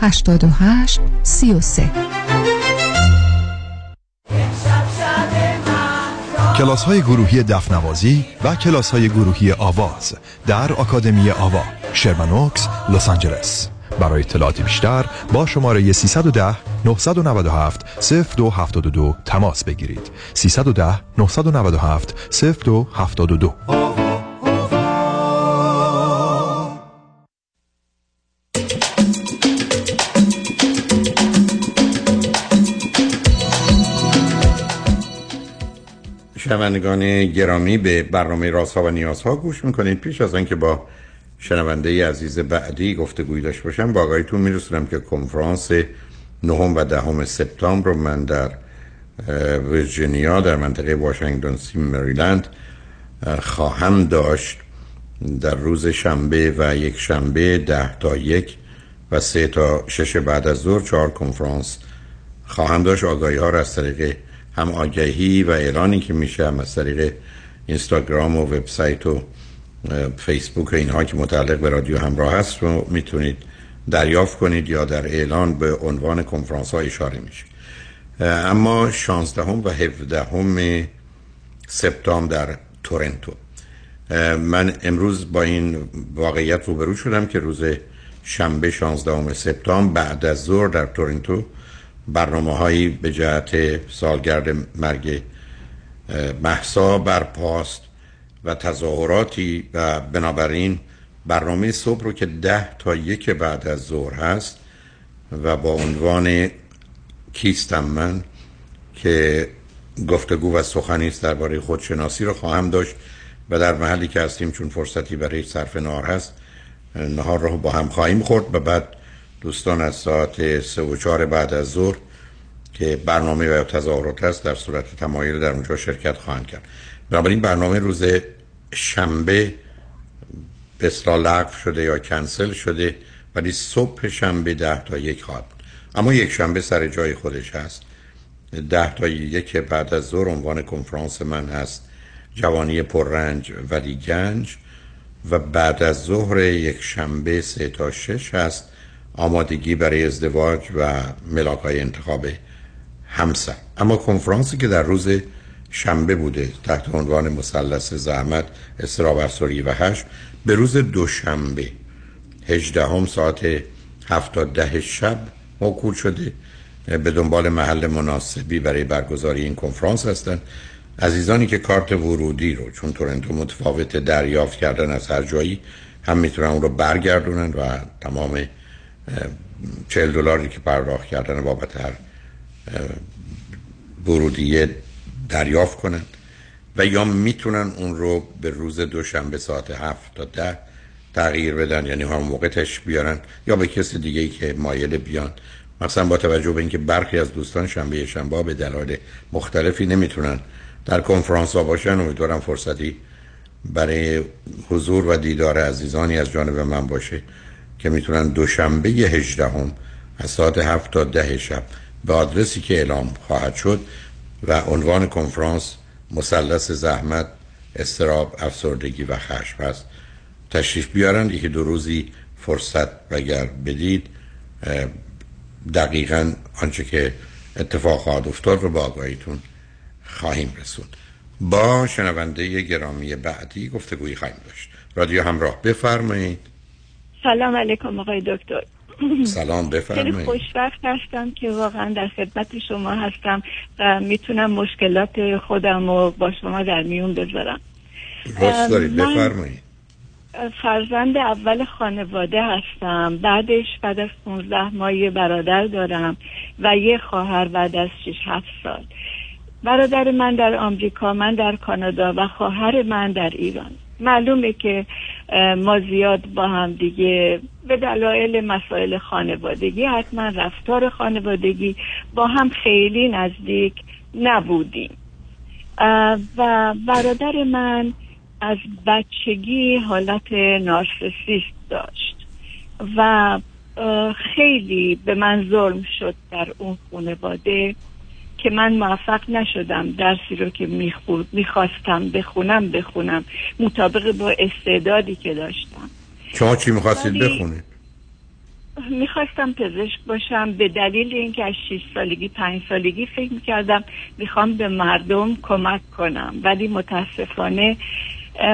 88 33 کلاس های گروهی دفنوازی و کلاس های گروهی آواز در آکادمی آوا شرمنوکس لس آنجلس. برای اطلاعات بیشتر با شماره 310 997 0272 تماس بگیرید. 310 997 0272 شنوندگان گرامی به برنامه رازها و نیازها گوش می‌کنید. پیش از آنکه با شنونده عزیز بعدی گفتگوی داشته باشم با آقایتون میرسونم که کنفرانس نهم و دهم سپتامبر رو من در ویرجینیا در منطقه واشنگتن سی مریلند خواهم داشت. در روز شنبه و یک شنبه ده تا یک و سه تا شش بعد از ظهر چهار کنفرانس خواهم داشت. آگاهی ها را از طریق هم آگهی و اعلانی که میشه هم از طریق اینستاگرام و وبسایت و فیسبوک و اینها که متعلق به رادیو همراه هست رو می‌تونید دریافت کنید یا در اعلان به عنوان کنفرانس ها اشاره میشه. اما 16 و 17 سپتامبر در تورنتو. من امروز با این واقعیت روبرو شدم که روز شنبه 16 سپتامبر بعد از ظهر در تورنتو برنامه هایی به جهت سالگرد مرگ محسا برپاست و تظاهراتی و بنابراین برنامه صبح رو که ده تا یک بعد از ظهر هست و با عنوان کیستم من که گفتگو و سخنی است درباره خودشناسی رو خواهم داشت و در محلی که هستیم چون فرصتی برای صرف نهار هست نهار رو با هم خواهیم خورد و بعد دوستان از ساعت سه و چهار بعد از ظهر که برنامه و تظاهرات هست در صورت تمایل در اونجا شرکت خواهند کرد. بنابراین برنامه روز شنبه به اصطلاح لغو شده یا کنسل شده ولی صبح شنبه ده تا یک خواهد بود. اما یک شنبه سر جای خودش هست. ده تا یک بعد از ظهر عنوان کنفرانس من هست. جوانی پررنج ولی گنج. و بعد از ظهر یک شنبه سه تا شش هست. آمادگی برای ازدواج و ملاقای انتخاب همسر. اما کنفرانسی که در روز شنبه بوده تحت عنوان مثلث زحمت افسردگی و هشت به روز دوشنبه 18 هم ساعت 7 تا ده شب موکول شده به دنبال محل مناسبی برای برگزاری این کنفرانس هستند. عزیزانی که کارت ورودی رو چون تورنتو متفاوت دریافت کردن از هر جایی هم می‌تونن اون رو برگردونن و تمام 40 دلاری که پرداخت کردن بابت هر ورودیه دریافت کنند و یا می‌تونن اون رو به روز دوشنبه ساعت هفت تا ده تغییر بدن یعنی هم موقع تش بیارن یا به کسی دیگه ای که مایل بیان. مثلا با توجه به اینکه برخی از دوستان شنبه شنبه به دلایل مختلفی نمی‌تونن در کنفرانس ها باشن امیدوارم فرصتی برای حضور و دیدار عزیزانی از جانب من باشه. که می‌تونن دوشنبه 18 هم از ساعت هفت تا ده شب به آدرسی که اعلام خواهد شد و عنوان کنفرانس مثلث زحمت استراب افسردگی و خشم هست. تشریف بیارن یکی دو روزی فرصت اگر بدید دقیقا آنچه که اتفاق خواهد افتاد رو با آگاهیتون خواهیم رسوند. با شنونده گرامی بعدی گفتگویی خواهیم داشت. رادیو همراه بفرمایید. سلام علیکم آقای دکتر. سلام بفرمایید. خیلی خوشبخت هستم که واقعا در خدمت شما هستم و می‌تونم مشکلات خودم رو با شما در میون بذارم. راست دارید بفرمایید. فرزند اول خانواده هستم. بعدش بعد از 15 ماه یه برادر دارم و یه خواهر بعد از 6 7 سال. برادر من در آمریکا من در کانادا و خواهر من در ایران. معلومه که ما زیاد با هم دیگه به دلایل مسائل خانوادگی حتما رفتار خانوادگی با هم خیلی نزدیک نبودیم. و برادر من از بچگی حالت نارسیسیست داشت و خیلی به من ظلم شد در اون خانواده. که من موفق نشدم درسی رو که می‌خواستم بخونم بخونم. مطابق با استعدادی که داشتم. شما چی می‌خواستید بخونید؟ می‌خواستم پزشک باشم. به دلیل اینکه از 6 سالگی پنج سالگی فکر می‌کردم می‌خوام به مردم کمک کنم. ولی متاسفانه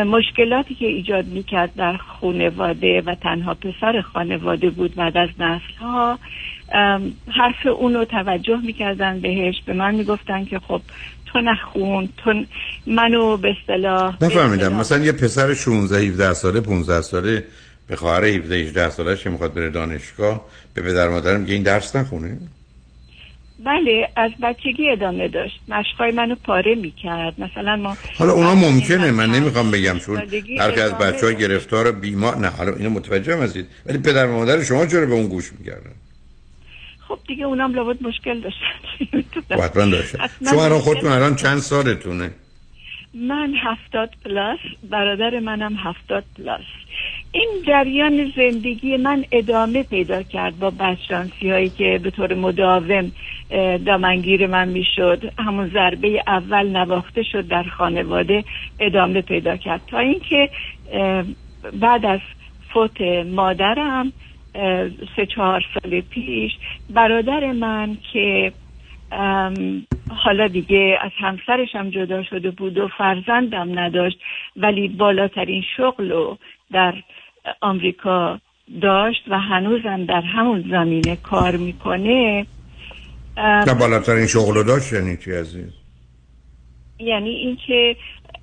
مشکلاتی که ایجاد می‌کرد در خانواده و تنها پسر خانواده بود بعد از نسل ها حرف اونو توجه می‌کردن بهش به من می‌گفتن که خب تو نخون تو منو به اصطلاح نفهمیدم. مثلا یه پسر 16 17 ساله 15 ساله به خواهر 17 18 سالش که می‌خواد بره دانشگاه به پدر مادرم میگه این درس نخونه؟ بله از بچگی ادامه داشت. مشقای منو پاره می‌کرد. مثلا ما حالا اونا ممکنه من نمی‌خوام بگم چون هر از بچه های گرفتار بیمار نه حالا اینو متوجه هستید. ولی پدر مادر شما چرا به اون گوش می‌کردن؟ خب دیگه اونام لابد مشکل داشتن. حتما داشتن. شما الان خودتون الان چند سالتونه؟ من هفتاد پلاس برادر منم هفتاد پلاس. این جریان زندگی من ادامه پیدا کرد با بچانسی هایی که به طور مداوم دامنگیر من می‌شد. همون ضربه اول نواخته شد در خانواده ادامه پیدا کرد. تا اینکه بعد از فوت مادرم سه چهار سال پیش برادر من که حالا دیگه از همسرش هم جدا شده بود و فرزندم نداشت ولی بالاترین شغل رو در آمریکا داشت و هنوزم در همون زمینه کار می‌کنه نه بالاترین شغل رو داشت یعنی چی عزیز؟ یعنی اینکه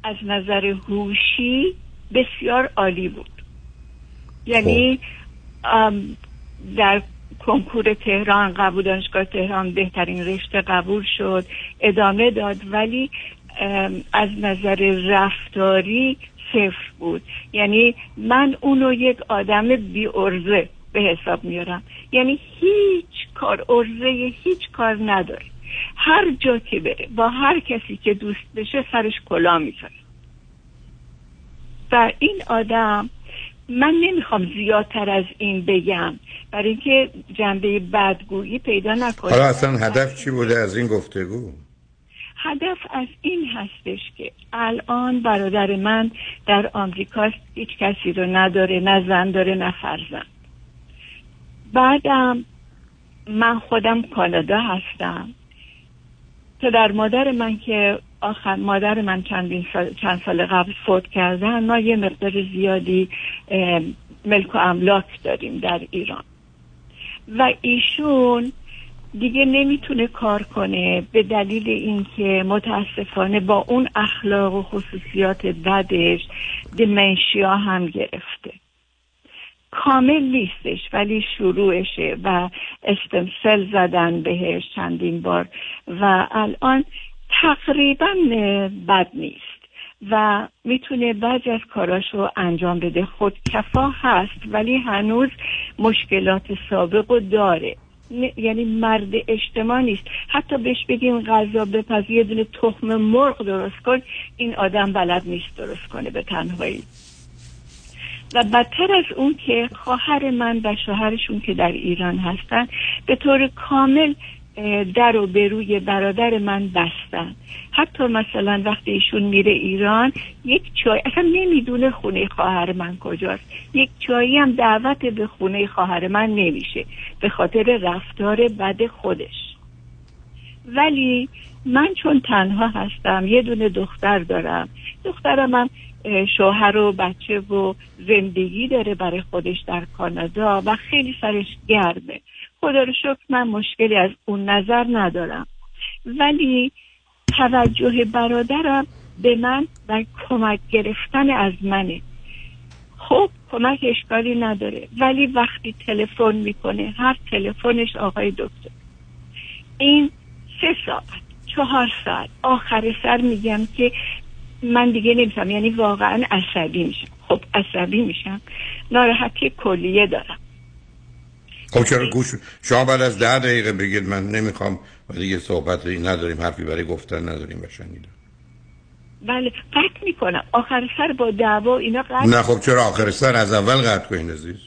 از نظر هوشی بسیار عالی بود. یعنی خب. در کنکور تهران قبول دانشگاه تهران بهترین رشته قبول شد ادامه داد ولی از نظر رفتاری صفر بود. یعنی من اونو یک آدم بی ارزه به حساب میارم. یعنی هیچ کار ارزه هیچ کار نداره. هر جا که بره با هر کسی که دوست بشه سرش کلا می‌ذاره. و این آدم من نمی‌خوام زیادتر از این بگم. برای اینکه جنبه بدگویی پیدا نکنه حالا اصلا هدف چی بوده؟ از این گفتگو؟ هدف از این هستش که الان برادر من در آمریکا هیچ کسی رو نداره نه زن داره نه فرزند. بعدم من خودم کانادا هستم. پدر مادر من که آخر مادر من چندین سال چند سال قبل فوت کردن ما یه مقدار زیادی ملک و املاک داریم در ایران. و ایشون دیگه نمی‌تونه کار کنه به دلیل اینکه متاسفانه با اون اخلاق و خصوصیات بدش دمنشیا هم گرفته. کامل نیستش ولی شروعشه و استمسل زدن بهش چندین بار و الان تقریبا بد نیست و می‌تونه بعضی از کاراش انجام بده. خودکفا هست ولی هنوز مشکلات سابق رو داره. یعنی مرد اجتماع نیست. حتی بهش بگیم غذا بپز یه دونه تخم مرغ درست کن این آدم بلد نیست درست کنه به تنهایی. و بدتر از اون که خواهر من و شوهرشون که در ایران هستن به طور کامل در و به روی برادر من بستن. حتی مثلا وقتی ایشون میره ایران یک چای اصلا نمی‌دونه خونه خواهر من کجاست. یک چایی هم دعوت به خونه خواهر من نمیشه به خاطر رفتار بد خودش. ولی من چون تنها هستم یه دونه دختر دارم. دخترم هم شوهر و بچه و زندگی داره برای خودش در کانادا و خیلی سرش گرمه. خدا رو شکر من مشکلی از اون نظر ندارم. ولی توجه برادرم به من و کمک گرفتن از منه. خب کمک اشکالی نداره. ولی وقتی تلفن می‌کنه هر تلفنش آقای دکتر. این سه ساعت. چهار ساعت آخر سر میگم که من دیگه نمیشم یعنی واقعا عصبی میشم. خب عصبی میشم. ناراحتی کلیه دارم. خب چرا گوش شما بعد از ده دقیقه بگید من نمی‌خوام و دیگه صحبت نداریم حرفی برای گفتن نداریم و شنیدم بله قطع می‌کنم. آخر سر با دعوا اینا قطع نه خب چرا آخر سر از اول قطع کنین عزیز؟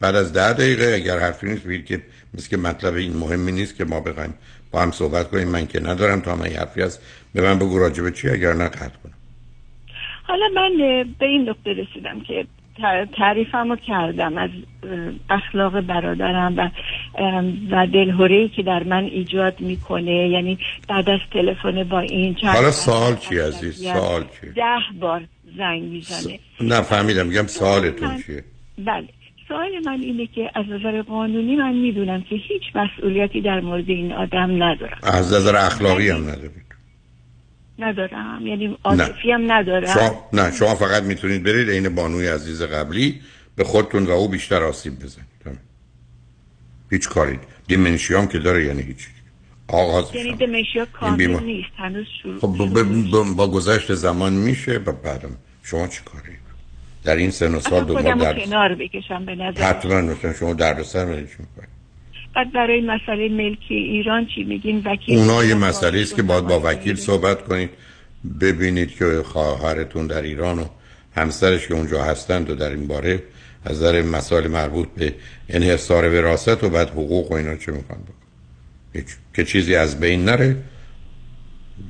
بعد از ده دقیقه اگر حرفی نیست بگید که مثل که مطلب این مهمی نیست که ما بخوایم با هم صحبت کنیم. من که ندارم تا من حرفی هست. به من بگو راجبه چی اگر نه قطع کنم. حالا من به این نقطه رسیدم که تعریفم رو کردم از اخلاق برادرم و و دلهوری که در من ایجاد می‌کنه. یعنی بعد از تلفن با این چند حالا سوال چی عزیز؟ سوال چی؟ ده بار زنگ می‌زنه. نه فهمیدم. میگم سوالتون چیه؟ بله. سوال من اینه که از نظر قانونی من می‌دونم که هیچ مسئولیتی در مورد این آدم ندارم. از نظر اخلاقی هم ندارید. ندارم. یعنی عاطفی هم ندارم. شما... نه شما فقط می‌تونید برید عین بانوی عزیز قبلی به خودتون و او بیشتر آسیب بزنید. هیچ کاری. دیمنشیام که داره یعنی هیچ. آغاز یعنی دمنشیا کامل نیست. هنوز شروع خب با, گذشت زمان میشه و بعدم. شما چی کاری؟ در این سن و سال دوباره در کنار بکشم به نظر. حتما مثلا شما دردسر میشین بعد برای مسئله ملکی ایران چی میگین؟ وکیل اونا یه مسئله است که باید با وکیل صحبت کنید. ببینید که خواهرتون در ایران و همسرش که اونجا هستند و در این باره از نظر مسائل مربوط به انحصار وراثت و بعد حقوق و اینا چه می‌خوان بکن که چیزی از بین نره.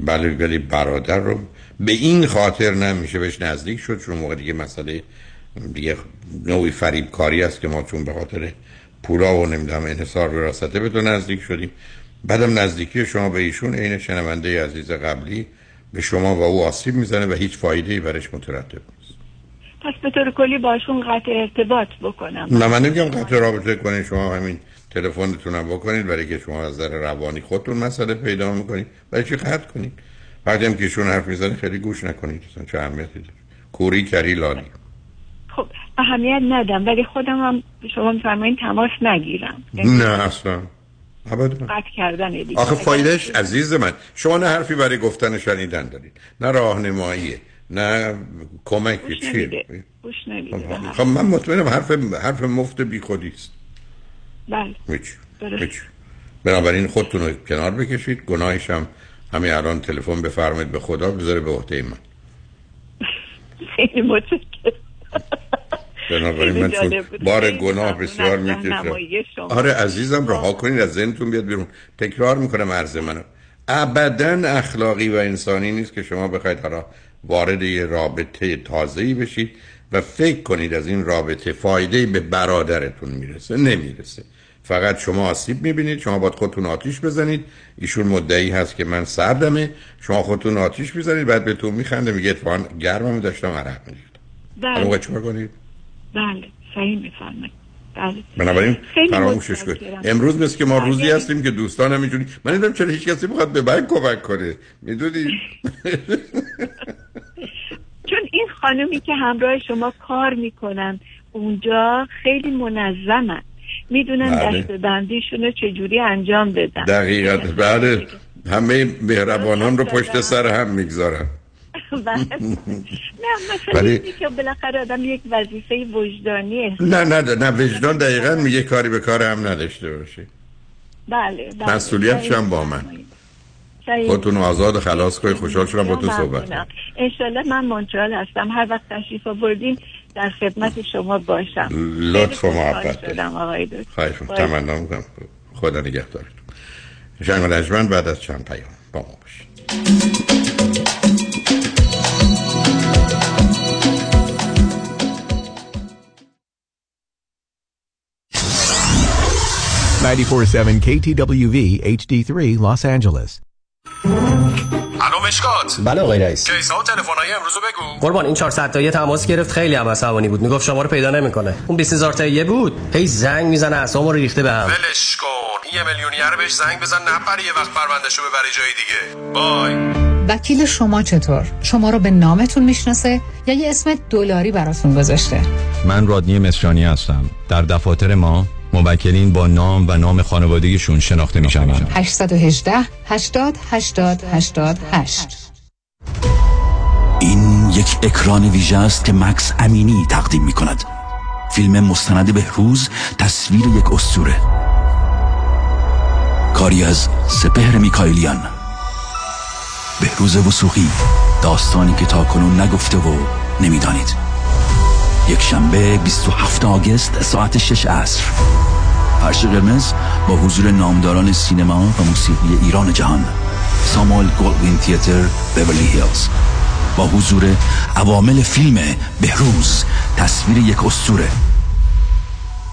بله ولی برادر رو به این خاطر نمیشه بهش نزدیک شد چون موقع دیگه مسئله دیگه نوعی فریب کاری است که ما چون به خاطر پولا و نمی‌دونم انحصار وراثته به تو نزدیک شدیم. بعدم نزدیکی شما به ایشون عین شنونده عزیز قبلی به شما و او آسیب می‌زنه و هیچ فایده ای برش مترتب نیست. پس به طور کلی باشون قطع ارتباط بکنم. نه من نمیگم قطع رابطه کنید شما همین تلفنتون هم بکنید برای که شما از نظر روانی خودتون مسئله پیدا می‌کنید برای چی قطع کنید وقتی هم که ایشون حرف می‌زنه خیلی گوش نکنید چه اهمیتی داره. کوری کری لالی. خب اهمیت ندم ولی خودم هم شما میفرمایید تماس نگیرم. نه اصلا. قطع کردن دیگه. آخه فایدهش عزیز من. شما نه حرفی برای گفتن شنیدن دارید. نه راهنماییه نه کمک چیه؟ خب, خب من مطمئنم حرف حرف مفت بی خودیست بله. هیچ بنابراین خودتون رو کنار بکشید. گناهش هم همین الان تلفن بفرمایید به خدا بذاره به عهده من. خیلی متشکرم. بنابراین من چون بار گناه بسیار می‌کشم. آره عزیزم رها کنید از ذهنتون بیاد بیرون. تکرار می‌کنم عرض منو. ابدا اخلاقی و انسانی نیست که شما بخواید حالا وارد یه رابطه تازه‌ای بشید و فکر کنید از این رابطه فایده به برادرتون می‌رسه نمی‌رسه. فقط شما آسیب می‌بینید شما باید خودتون آتیش بزنید. ایشون مدعی هست که من سردمه. شما خودتون آتیش بزنید بعد به تو میخنده میگه اتفاقا گرمم داشتم عرق میریختم. بله. موقع چیکار کنید؟ بله صحیح میفرمایید. بله. بنابراین فراموشش کنید. امروز مثل که ما روزی بله. هستیم که دوستان هم اینجوری من نمی‌دونم چرا هیچ کسی بخواد به من کمک کنه. می‌دونی؟ چون این خانومی که همراه شما کار می‌کنن اونجا خیلی منظمن. می‌دونن بله. دست بندیشون رو چجوری انجام بدن. دقیقت بله. همه مهربانان رو پشت سر هم می‌گذارن. بله. نه مثلا که بالاخره آدم یک وظیفه وجدانیه. نه نه نه وجدان دقیقا میگه کاری به کار هم نداشته باشه بله بله. مسئولیت هم با من؟ خودتون آزاد خلاص کنید. خوشحال شدم با تو صحبت انشالله من منچال هستم. هر وقت تشریف آوردین در خدمت شما باشم. لطف و محبت آقای خواهش تمنا می‌کنم. خدا نگهدارتون. شنگ بعد از چند پیام با ما باشید. 947 KTWV HD3 Los Angeles. الو مشکات. بله آقای رئیس. کیسا و تلفن‌های امروز بگو. قربان این 400 تایی تماس گرفت خیلی هم عصبانی بود. می‌گفت شما رو پیدا نمی‌کنه. اون 20000 تایی بود. هی زنگ می‌زنه اسمو ریخته بهم ولش کن. یه میلیونیر بهش زنگ بزن نپره یه وقت پروندهشو ببری جای دیگه. بای. وکیل شما چطور؟ شما رو به نامتون می‌شناسه یا یه اسم دلاری براتون گذاشته؟ من رادنی مصریانی هستم. در دفاتر ما موکلین با نام و نام خانوادگیشون شناخته می شوند 818 80 80 88 این یک اکران ویژه است که مکس امینی تقدیم می کند فیلم مستند بهروز تصویر یک استوره کاری از سپهر میکایلیان. بهروز وسوقی داستانی که تا کنون نگفته و نمی‌دانید. یک شنبه 27 August ساعت 6 عصر. فرش قرمز با حضور نامداران سینما و موسیقی ایران جهان Samuel Goldwyn Theater بیورلی هیلز. با حضور عوامل فیلم بهروز تصویر یک اسطوره.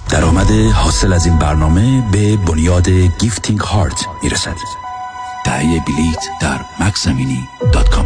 درآمد حاصل از این برنامه به بنیاد Gifting Heart می‌رسد. تهیه بلیت در مکسمینی dot com.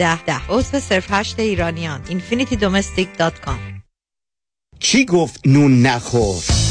10 ده ده. عضو صرف هشت ایرانیان infinitydomestic.com کی گفت نون نخور؟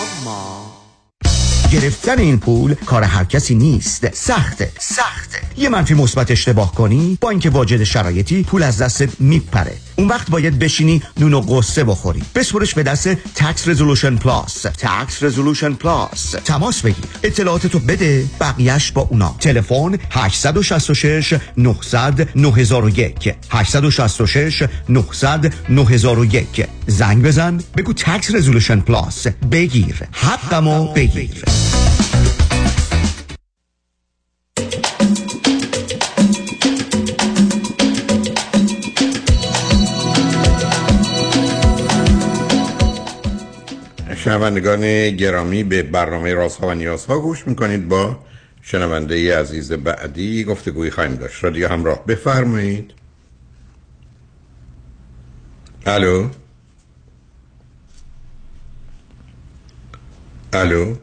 گرفتن این پول کار هر کسی نیست. سخته. سخته. یه منفی مثبت اشتباه کنی با اینکه واجد شرایطی پول از دستت میپره. اون وقت باید بشینی نون و غصه بخوری. بسپرش به دست Tax Resolution Plus Tax Resolution Plus تماس بگیر. اطلاعاتتو بده بقیهش با اونا. تلفن 866 900 9001 866 900 9001 زنگ بزن. بگو Tax Resolution Plus بگیر. حقمو بگیر. شنوندگان گرامی به برنامه رازها و نیازها گوش می‌کنید با شنونده عزیز بعدی گفتگوی خواهیم داشت. رادیو همراه بفرمایید. الو؟ الو؟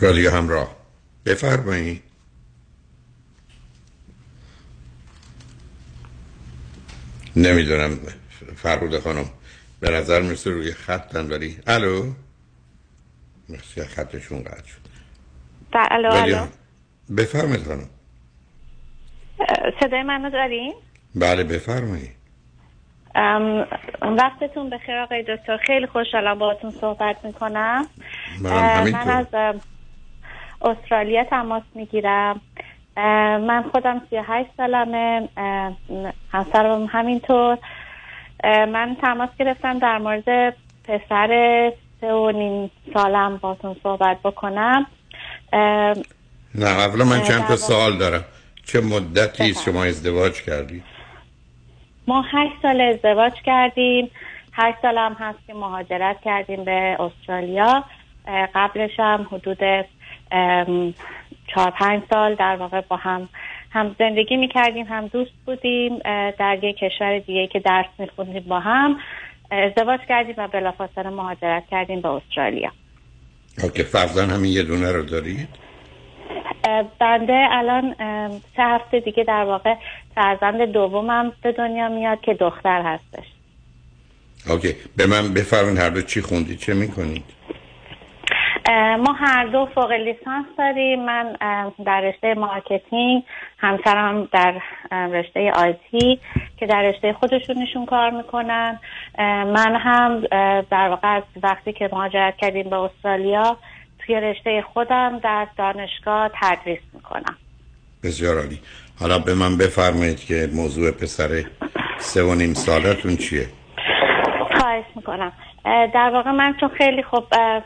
رادیو همراه بفرمایید. نمی‌دونم. فرود خانم. به نظر مثل روی خطن ولی الو؟ مرسی خطشون قطع شد. الو الو. بفرمایید خانم. صدای منو دارین؟ بله بفرمایید. وقتتون بخیر آقای دکتر. خیلی خوشحالم باهاتون صحبت می‌کنم. من. از استرالیا تماس می‌گیرم. من خودم 38 سالمه. همسرم همینطور. من تماس گرفتم در مورد پسر سه و نیم سالم باتون صحبت بکنم. نه اولا من چند تا سوال دارم. چه مدتی شما ازدواج کردی؟ ما هشت سال ازدواج کردیم. هشت سال هم هست که مهاجرت کردیم به استرالیا. قبلش هم حدود چهار پنج سال در واقع با هم هم زندگی می‌کردیم هم دوست بودیم در یک کشور دیگه که درس میخوندیم با هم ازدواج کردیم و بلافاصله مهاجرت کردیم به استرالیا. اوکی فرزن همین یه دونه رو دارید؟ بنده الان سه هفته دیگه در واقع فرزند دومم به دنیا میاد که دختر هستش. OK به من بفرمایید هر دو چی خوندید چه می‌کنید؟ ما هر دو فوق لیسانس داریم. من در رشته marketing همسرم در رشته IT که در رشته خودشون کار می‌کنن. من هم در واقع وقتی که مهاجرت کردیم به استرالیا توی رشته خودم در دانشگاه تدریس می‌کنم. بسیار عالی. حالا به من بفرمایید که موضوع پسر سه و نیم سالتون چیه؟ خواهش می‌کنم. در واقع من چون خیلی اه،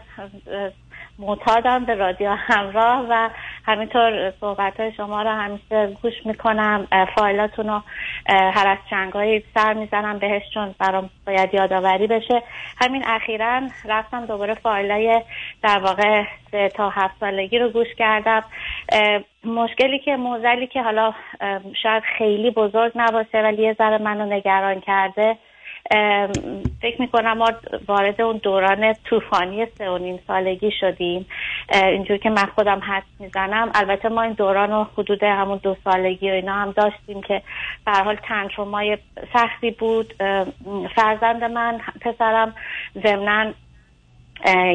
معتادم به رادیو همراه و همینطور صحبت های شما رو همیشه گوش می‌کنم. فایلاتون رو هر از چنگایی سر می‌زنم بهش چون برام باید یادآوری بشه. همین اخیرا رفتم دوباره فایلای در واقع تا هفت سالگی رو گوش کردم. مشکلی که موزلی که حالا شاید خیلی بزرگ نباشه ولی یه ذره منو نگران کرده فکر می‌کنم ما وارد اون دوران طوفانی سه و نیم سالگی شدیم. اینجور که من خودم حد می‌زنم. البته ما این دوران رو حدود همون دو سالگی و اینا هم داشتیم که به حال تنترومای سختی بود. فرزند من پسرم ضمنا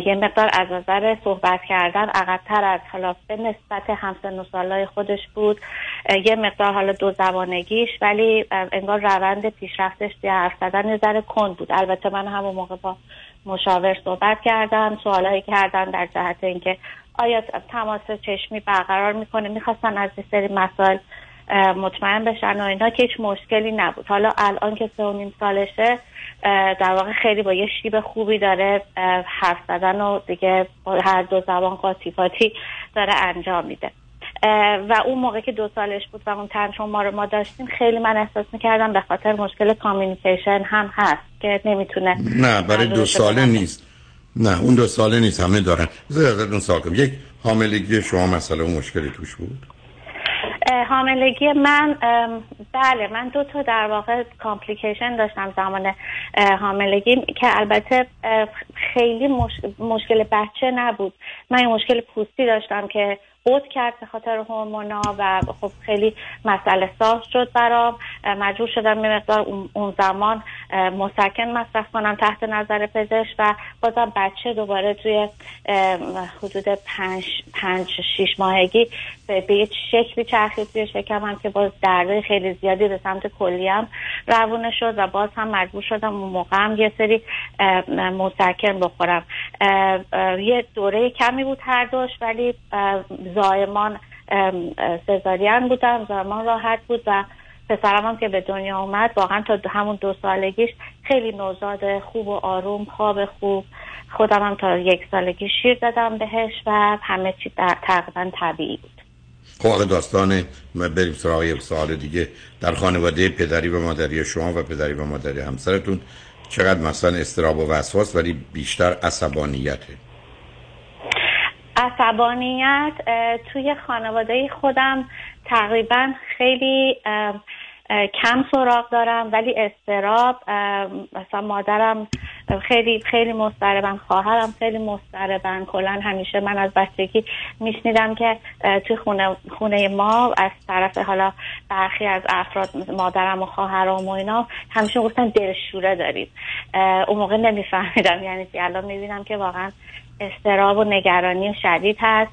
یه مقدار از نظر صحبت کردن عقبتر از حالا به نسبت همسن و سالای خودش بود. یه مقدار حالا دو زبانگیش ولی انگار روند پیشرفتش توی حرف زدن ذره کند بود. البته من همون موقع با مشاور صحبت کردم سوالایی کردن در جهت اینکه آیا تماس چشمی برقرار می‌کنه؟ می‌خواستن از یه سری مسائل مطمئن بشن و اینا که هیچ مشکلی نبود. حالا الان که سه و نیم سالشه در واقع خیلی با یه شیب خوبی داره حرف زدن و دیگه با هر دو زبان قاطی قاطی داره انجام میده. و اون موقع که دو سالش بود و اون تنشون ما رو ما داشتیم خیلی من احساس می‌کردم به خاطر مشکل کامیونیکیشن هم هست که نمی‌تونه نه برای دو ساله. نیست. نه اون دو ساله نیست همه دارن. سوال کنم یک حاملگی شما مسئله و مشکلی توش بود؟ حاملگی من بله من دو تا در واقع کامپلیکیشن داشتم زمان حاملگی که البته خیلی مش- مشکل بچه نبود. من مشکل پوستی داشتم که بود کرد به خاطر هورمونا و خب خیلی مسئله ساز شد برام. مجبور شدم یه مقدار اون- زمان مسکن مصرف کنم تحت نظر پزشک و بازم بچه دوباره توی حدود پنج, پنج شیش ماهگی به یه شکلی چرخید توی شکمم که باز دردای خیلی زیادی به سمت کلیم روونه شد و باز هم مجبور شدم اون موقع هم یه سری مسکن بخورم. یه دوره کمی بود هر دوش ولی زایمان سزارین بودم زایمان راحت بود و پسرم هم که به دنیا اومد واقعا تا همون دو سالگیش خیلی نوزاد خوب و آروم خواب خوب. خودم هم تا یک سالگی شیر دادم بهش و همه چی تقریبا طبیعی بود. خب داستان ما بریم سراغ یک سوال دیگه. در خانواده پدری و مادری شما و پدری و مادری همسرتون چقدر مثلا استراب و وسواس ولی بیشتر عصبانیته؟ عصبانیت توی خانواده خودم تقریبا خیلی کم سراغ دارم ولی استراب مثلا مادرم خیلی خیلی مضطربن خواهرم خیلی مضطربن. کلا همیشه من از بچگی میشنیدم که توی خونه خونه ما از طرف حالا برخی از افراد مادرم و خواهرام و اینا همیشه گفتن دلشوره دارید. اون موقع نمیفهمیدم. یعنی الان می‌بینم که واقعا استراب و نگرانی شدید هست.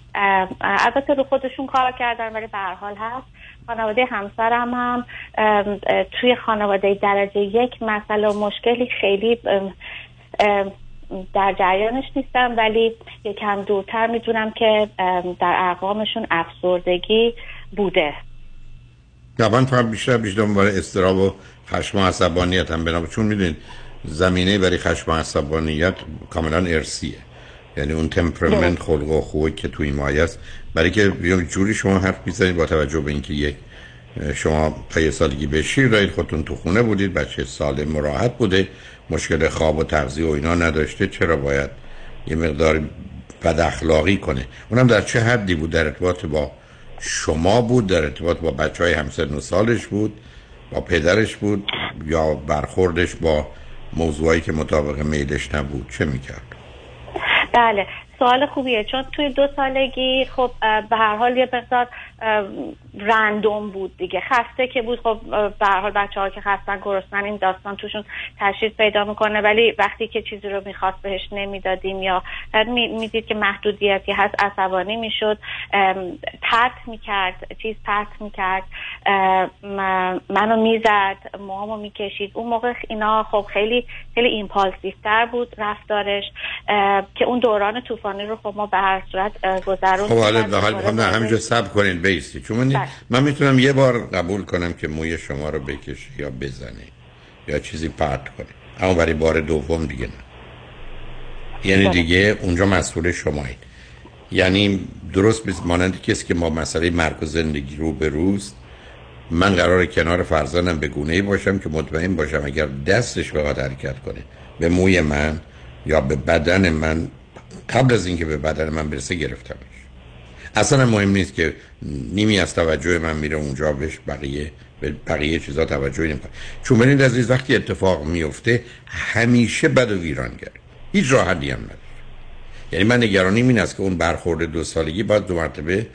البته رو خودشون کار کردن ولی به حال هست. خانواده همسرم هم توی خانواده درجه یک مسئله و مشکلی خیلی در جریانش نیستم ولی یکم دورتر می‌دونم که در ارقامشون افسردگی بوده. من فقط بیشتر بیشتر برای استراب و خشم و عصبانیت هم. بنابراین چون می‌دونید زمینه برای خشم و عصبانیت کاملا ارسیه یعنی اون تمپرمنت خلق و خوبی که توی مایه است. برای که جوری شما حرف می‌زنید با توجه به اینکه یک شما پای سالگی به شیر دارید خودتون تو خونه بودید بچه سال مراحت بوده مشکل خواب و تغذیه و اینا نداشته چرا باید یه مقدار بد اخلاقی کنه؟ اونم در چه حدی بود؟ در ارتباط با شما بود در ارتباط با بچه های همسن و سالش بود با پدرش بود یا برخوردش با موضوعی که مطابق میلش نبود؟ چه می‌کرد؟ بله سوال خوبیه. چون توی دو سالگی خب به هر حال یه مقدار رندوم بود دیگه. خسته که بود. خب به هر حال بچه ها که خستن گرسنن این داستان توشون تشریف پیدا می‌کنه. ولی وقتی که چیزی رو می‌خواست بهش نمی‌دادیم یا می‌دید که محدودیتی هست عصبانی می‌شد. پرت می‌کرد چیز پرت می‌کرد. منو می‌زد موهامو می‌کشید. اون موقع اینا خب خیلی خیلی ایمپالسیو تر بود رفتارش. که اون دوران طوفانی رو خب ما به هر صورت گذرون خب حالا به حال نه همینجا سب کنین. بیستی چون من, بله. من می‌تونم یه بار قبول کنم که موی شما رو بکشه یا بزنه یا چیزی پرت کنه اما برای بار دوم دیگه نه. یعنی بله. دیگه اونجا مسئول شمایید. یعنی درست مانند کسی که ما مسئله مرگ و زندگی رو به روز من قرار کنار فرزانم به گونه ای باشم که مطمئن باشم اگر دستش بخواد حرکت کنه به موی من یا به بدن من قبل از اینکه به بدن من برسه گرفتمش اصلا مهم نیست که نیمی از توجه من میره اونجا بهش بقیه به بقیه چیزا توجه نمی‌کنه چون ببینید از وقتی اتفاق میفته همیشه بد و ویرانگر. هیچ راه هم نداره. یعنی من نگرانی این است که اون برخورد دو سالگی باید دو مرتبه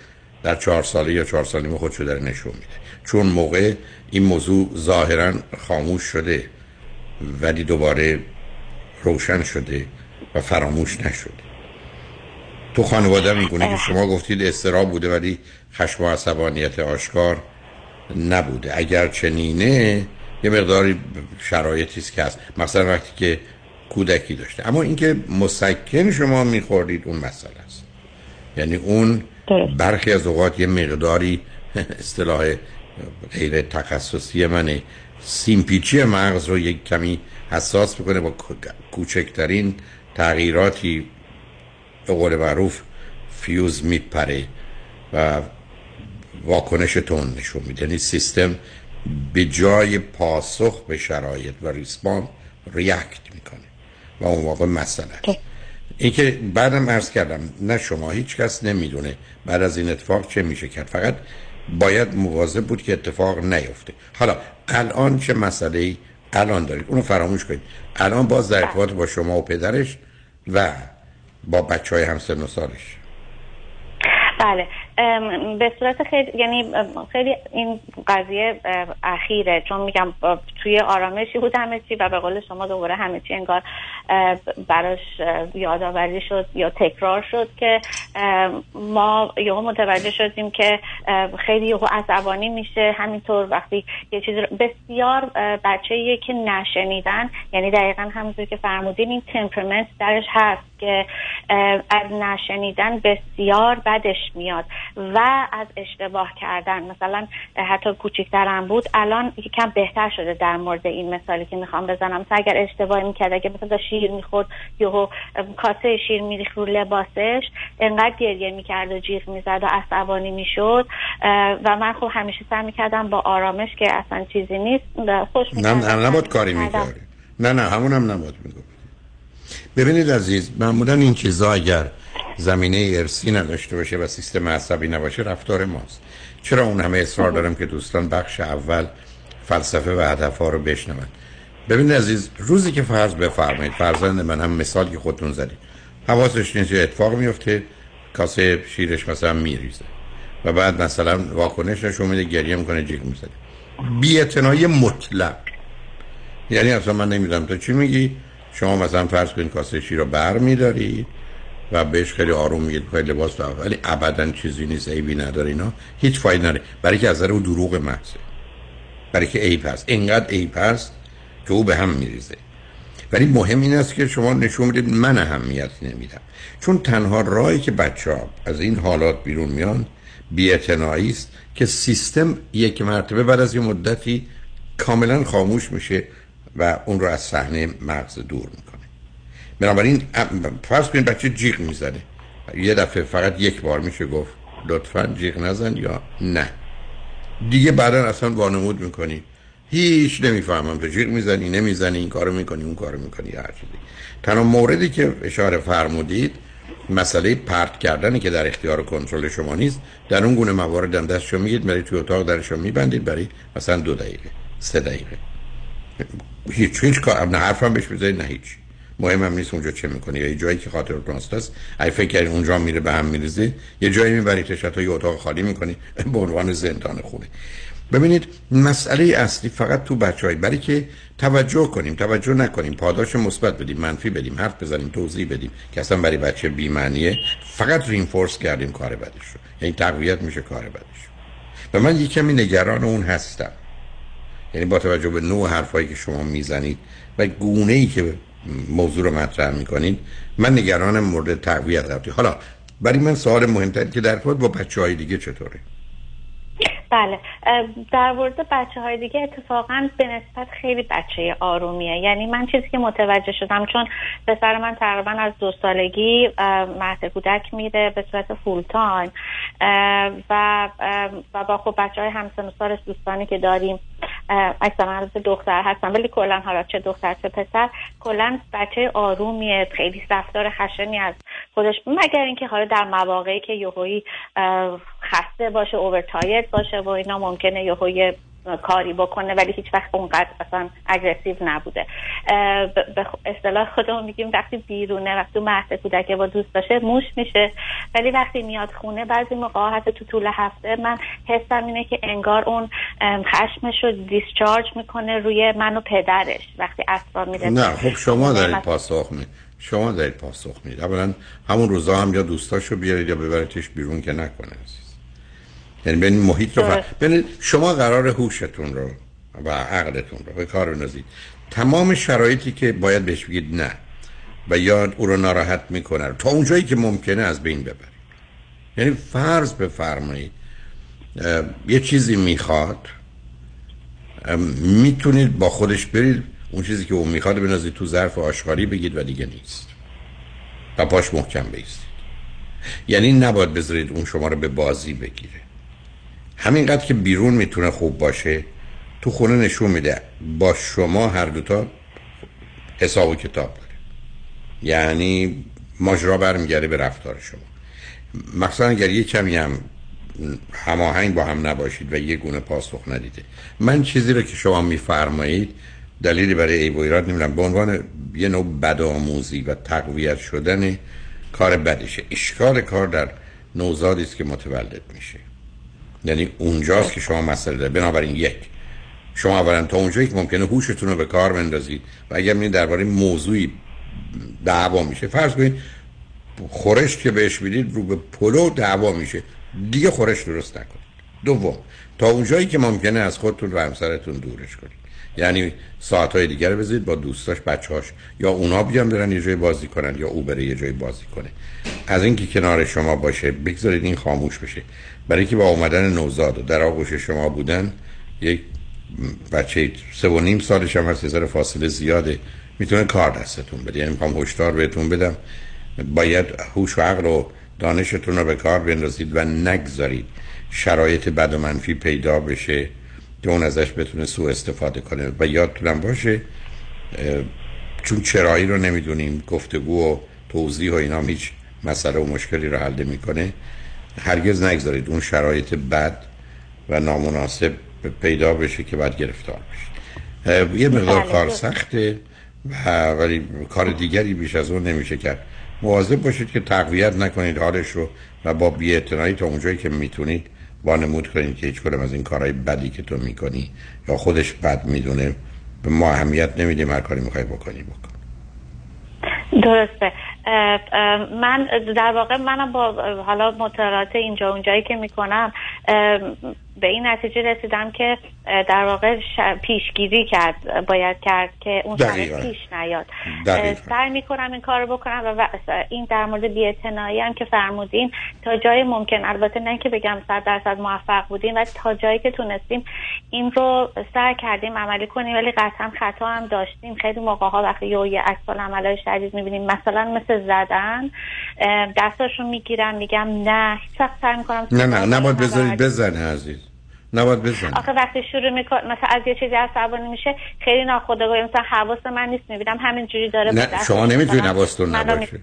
در چهار ساله یا چهار سالی خودشو داره نشون میده. چون موقع این موضوع ظاهرا خاموش شده ولی دوباره روشن شده و فراموش نشده. تو خانواده میگونه که شما گفتید استرا بوده ولی خشم و عصبانیت آشکار نبوده. اگر چنینه یه مقداری شرایطی است که هست. مثلا وقتی که کودکی داشته. اما اینکه مسکن شما میخوردید اون مسئله است. یعنی اون برخی از اوقات یه مقداری اصطلاح غیر تخصصی منه. سیمپیچی مغز رو یک کمی حساس می‌کنه با کوچکترین تغییراتی به قول معروف فیوز میپره و واکنش تون نشون میده. یعنی سیستم به جای پاسخ به شرایط و ریسپان ریاکت می‌کنه. و اون واقع مسئله است. این که بعدم عرض کردم نه شما هیچ کس نمی‌دونه بعد از این اتفاق چه میشه کرد. فقط باید مواظب بود که اتفاق نیفته. حالا الان چه مسئله ای الان دارید. اونو فراموش کنید. الان باز در ارتباط با شما و پدرش و با بچه های همسن و سالش. بله. به صورت خیلی یعنی خیلی این قضیه اخیره. چون میگم توی آرامشی بود همه چی و به قول شما دوباره همه چی انگار براش یادآوری شد یا تکرار شد که ما یهو متوجه شدیم که خیلی یهو عصبانی میشه. همینطور وقتی یه چیزی بسیار بچه که نشنیدن. یعنی دقیقا همونطور که فرمودین این تمپرمنت درش هست که از نشنیدن بسیار بدش میاد. و از اشتباه کردن. مثلا حتی کوچکترم بود الان یکم بهتر شده در مورد این مثالی که می‌خوام بزنم. مثلا اگر اشتباهی می‌کرد اگه مثلا شیر می‌خورد یهو کاسه شیر میریخ رو لباسش انقدر گریه می‌کرد و جیغ می‌زد و عصبانی می‌شد. و من خب همیشه سعی می‌کردم با آرامش که اصلا چیزی نیست خوش نه نه نباید کاری می‌کردی. نه نه همونم نباید می‌گفت ببینید عزیز معمولا این چیزا اگر زمینه ارسی نداشته باشه و سیستم عصبی نباشه رفتار ماست. چرا اون همه اصرار دارم که دوستان بخش اول فلسفه و هدف ها رو بشنون؟ ببینید عزیز روزی که فرض بفرمایید فرزند من هم مثال که خودتون زدید. حواسش نیست اتفاق میفته کاسه شیرش مثلا میریزه. و بعد مثلا واکنش نشون میده گریه می‌کنه جیغ می‌زنه. بی مطلق. یعنی اصلا من نمی‌دونم تو چی میگی؟ شما مثلا فرض کنید کاسه شیر رو بر میدارید و بهش خیلی آروم میگید خیلی لباس تو ولی ابدا چیزی نیست عیبی نداره اینا. هیچ فایده نداره. برای که از او دروغ محضه. برای که عیب هست. اینقدر عیب هست که او به هم میریزه. ولی مهم این است که شما نشون می‌دید من اهمیت نمیدم. چون تنها راهی که بچه ها از این حالات بیرون میان بیعتنائی است که سیستم یک مرتبه بعد از یه مدتی کاملا خاموش میشه و اون رو از صحنه مغز دور می‌کنه. بنابراین فرض کنید بچه جیغ می‌زنه یه دفعه فقط یک بار میشه گفت لطفا جیغ نزن یا نه. دیگه بعدا اصلا وانمود می‌کنی. هیچ نمی‌فهمم تو جیغ می‌زنی نمی‌زنی این کارو می‌کنی اون کارو می‌کنی هر چیزی. تنها موردی که اشاره فرمودید مسئله پرت کردنی که در اختیار کنترل شما نیست. در اون گونه موارد هم دستشو میگید برای توی اتاق درشو میبندید برای مثلا دو دقیقه سه دقیقه. هیچ هیچ کار نه حرفم بهش بزنید نه هیچ. مهم هم نیست اونجا چه می‌کنی. یا یه جایی که خاطر راست است ای فکر اونجا میره به هم میریزه یه جایی می‌بری تا یه اتاق خالی می‌کنی. به عنوان زندان خونه. ببینید مسئله اصلی فقط تو بچه برای که توجه کنیم توجه نکنیم پاداش مثبت بدیم منفی بدیم حرف بزنیم توضیح بدیم که اصلا برای بچه بیمعنیه. فقط رینفورس کردیم کار بدش رو. یعنی تقویت میشه کار بدش و من یه کمی نگران اون هستم. یعنی با توجه به نوع حرفایی که شما می‌زنید و گونه ای که موضوع رو مطرح می‌کنید. من نگرانم مورد تقویت رفتی حالا برای من سوال مهمتر که در با بچه های دیگه چطوره؟ بله در مورد بچه های دیگه اتفاقا به نسبت خیلی بچه آرومیه. یعنی من چیزی که متوجه شدم چون پسر من تقریبا از دو سالگی مهد کودک میره به صورت full time و و با خب بچه های همسن سال دوستانی که داریم اکثرا دختر هستن ولی کلا حالا چه دختر چه پسر کلا بچه آرومیه خیلی رفتار خشنی از خودش. مگر اینکه حالا در مواقعی که یهویی خسته باشه overtired باشه و اینا ممکنه یهوی کاری بکنه ولی هیچ وقت اونقدر اصلا aggressive نبوده. به اصطلاح خودمون میگیم وقتی بیرونه وقتی مهد کودک با دوست باشه موش میشه. ولی وقتی میاد خونه بعضی موقع حتی تو طول هفته من حسم اینه که انگار اون خشمش رو دیسچارج می‌کنه روی من و پدرش وقتی اصلا میره. نه خب شما دارید پاسخ می شما دارید پاسخ می‌دید. اولا همون روزا هم یا دوستاشو بیارید یا ببریدش بیرون که نکنه. یعنی بین محیط رو بین شما قرار هوشتون رو و عقلتون رو به کار بندازید. تمام شرایطی که باید بهش بگید نه و یاد او رو ناراحت می‌کنه تا اونجایی که ممکنه از بین ببرید. یعنی فرض بفرمایید یه چیزی می‌خواد می‌تونید با خودش برید اون چیزی که اون می‌خواد بنازید تو ظرف آشغالی بگید و دیگه نیست. و پاش محکم بیستید. یعنی نباید بذارید اون شما رو به بازی بگیره. همینقدر که بیرون می‌تونه خوب باشه تو خونه نشون میده. با شما هر دوتا حساب و کتاب داره. یعنی ماجرا برمیگرده به رفتار شما. مخصوصا اگر یه کمی هم هماهنگ با هم نباشید و یه گونه پاسخ ندیده. من چیزی رو که شما میفرمایید دلیلی برای ای و ایراد نمی‌دونم. به عنوان یه نوع بدآموزی و تقویت شدن کار بدشه. اشکال کار در نوزادی است که متولد میشه. یعنی اونجاست که شما مسئله داره بنابراین یک شما اولا تا اونجایی که ممکنه هوشتون رو به کار بندازید و اگر می درباره موضوعی دعوا میشه فرض کنید خورش که بهش می‌دید رو به پلو دعوا میشه. دیگه خورش درست نکنید. دوم تا اونجایی که ممکنه از خودتون و همسرتون دورش کنید. یعنی ساعتهای دیگر بذارید با دوستاش بچهاش یا اونا بیان برن یه جای بازی کنن یا او بره یه جای بازی کنه. از اینکه کنار شما باشه بگذارید این خاموش بشه. برای که با اومدن نوزاد در آغوش شما بودن یک بچه سه و نیم سالش هم هست یه فاصله زیاده. می‌تونه کار دستتون بده. یعنی می‌خوام هشدار بهتون بدم. باید هوش و عقل و دانشتون رو به کار بندازید و نگذارید. شرایط بد و منفی پیدا بشه که اون ازش بتونه سوء استفاده کنه. و یادتونم باشه چون چرایی رو نمی‌دونیم گفتگو و توضیح و اینا هیچ مسئله و مشکلی رو حل می‌کنه هرگز نگذارید اون شرایط بد و نامناسب پیدا بشه که بعد گرفتار بشه یه مقدار بله، کار درست. سخته و ولی کار دیگری بیش از اون نمیشه کرد. مواظب باشید که تقویت نکنید حالش رو و با بی‌اعتنایی تا اونجایی که می‌تونید وانمود کنید که هیچ کدوم از این کارهای بدی که تو می‌کنی یا خودش بد می‌دونه به ما اهمیت نمیدیم هر کاری می‌خوای بکنی بکن. درسته. من در واقع منم با حالا مطالعات اینجا اونجایی که می‌کنم به این نتیجه رسیدم که در واقع پیشگیری کرد باید کرد که اون دقیقاً. سر پیش نیاد. سعی می‌کنم این کار رو بکنم و و- این در مورد بی‌اعتنایی هم که فرمودین تا جای ممکن البته نه که بگم صد درصد موفق بودیم ولی تا جایی که تونستیم این رو سعی کردیم عملی کنیم ولی قطعا خطا هم داشتیم. خیلی موقع ها وقتی یه یه عکس عملای شدید می‌بینیم مثلا مثل زدن اه، دستاشو می‌گیرم میگم نه هیچ سعی می‌کنم نه نه نباید بذارید بزنه عزیز. نباید بزنه آخه وقتی شروع میکن مثلا از یه چیزی عصبانی میشه خیلی ناخودآگاه مثلا حواس من نیست می‌بینم همینجوری داره نه شما نمی‌تونید مثلا حواستون نباشه.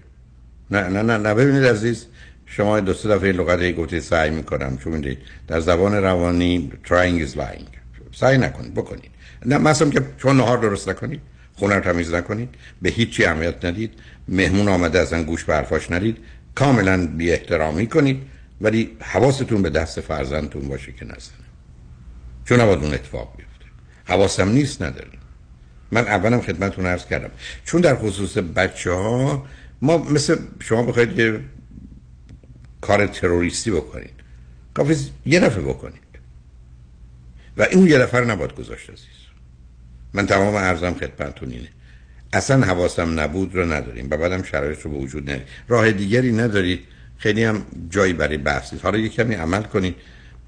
نه نه نه نه ببینید عزیز شما دو سه دفعه لغت هی گفتید سعی می‌کنم چون می‌دید در زبان روانی trying is lying. سعی نکنید بکنید نه مثلا که شما نهار درست نکنید خونه رو تمیز نکنید به هیچی اهمیت ندید مهمون آمده اصلا گوش به حرفاش ندید کاملا بی احترامی کنید ولی حواستون به دست فرزندتون باشه که نزنه چون نباید اون اتفاق بیفته. حواسم نیست نداریم. من اولم خدمتتون عرض کردم. چون در خصوص بچه ها ما مثل شما بخواید یه کار تروریستی بکنید. کافی یه دفعه بکنید. و این یه رو نباید گذاشت عزیز. من تمام ارزم خدمتتون اینه. اصلا حواسم نبود رو نداریم و بعدم شرایط رو به وجود نداریم. راه دیگری ندارید. خیلی هم جایی برای بحث حالا یه کمی عمل کنید.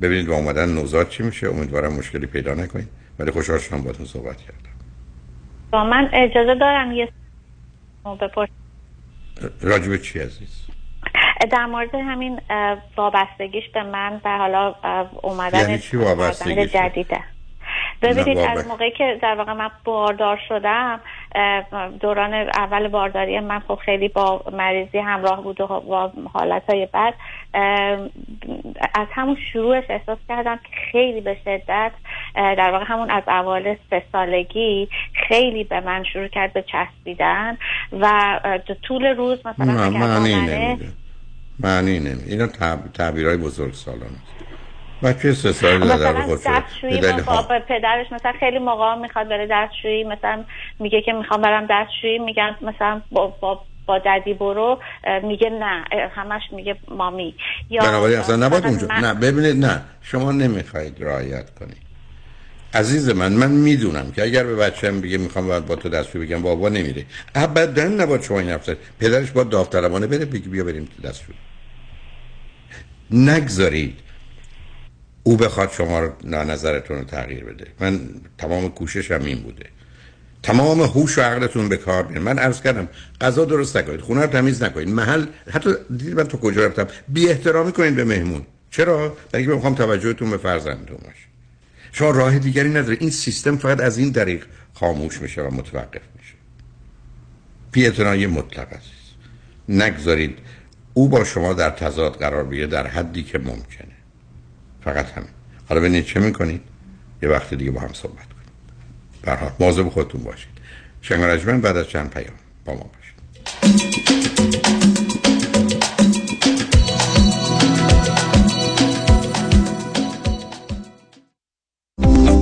ببینید با اومدن نوزاد چی میشه؟ امیدوارم مشکلی پیدا نکنید. ولی خوشحال شدم باهاتون صحبت کردم. با من اجازه دارم یه بپرسم. راجب چی عزیز؟ در مورد همین وابستگیش به من و حالا اومدن یعنی چی وابستگیش؟ جدیده. ببینید از موقعی که در واقع من باردار شدم دوران اول بارداری من خب خیلی با مریضی همراه بود و با حالت های اه، از همون شروعش احساس کردم که خیلی به شدت در واقع همون از اول سه سالگی خیلی به من شروع کرد به چسبیدن و طول روز مثلا معنی نمیده. معنی نمیده. اینا. تعبیرهای بزرگ سالان است بچه سه سال در مثلا دستشویی به پدرش مثلا خیلی موقع می‌خواد بره دستشویی مثلا میگه که می‌خوام برم دستشویی میگن مثلا با, با با ددی برو میگه نه همش میگه مامی. یا بنابراین اصلا نباید اونجا من- نه ببینید نه شما نمی‌خواید رعایت کنید عزیز من من می‌دونم که اگر به بچه‌م بگه می‌خوام باید با تو دستشویی بگم بابا نمیره. ابدا نباید شما این حرف زد. پدرش با داوطلبانه بره بگی بیا بریم تو دستشویی. نگذارید. او بخواد شما رو نظرتون رو تغییر بده. من تمام کوششم این بوده. تمام هوش و عقلتون به کار بیارین من عرض کردم غذا درست نکنید خونه رو تمیز نکنید. محل حتی دیدید من تو کجا رفتم؟ بی احترامی کنید به مهمون. چرا؟ برای اینکه می‌خوام توجهتون به فرزندتون باشه. شما راه دیگری نداره. این سیستم فقط از این طریق خاموش میشه و متوقف میشه. بی اعتنایی مطلق است. نگذارید او با شما در تضاد قرار بگیره در حدی که ممکنه. فقط همین. حالا ببینید چه می‌کنید؟ یه وقت دیگه با هم صحبت کنید حال مواظب خودتون باشید. شنگ بعد از چند پیام با ما باشید.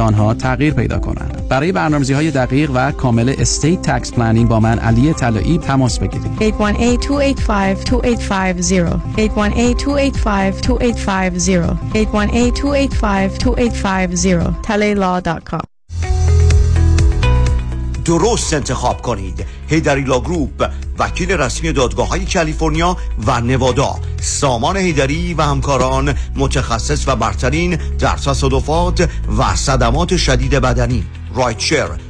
آنها تغییر پیدا کنند. برای برنامه‌ریزی های دقیق و کامل estate tax planning با من علی طلایی تماس بگیرید. 818-285-2850 818-285-2850 818-285-2850 talaylaw.com درست انتخاب کنید. هیدری Law Group وکیل رسمی دادگاه های کالیفرنیا و نوادا. سامان هیدری و همکاران متخصص و برترین در تصادفات و صدمات شدید بدنی. rideshare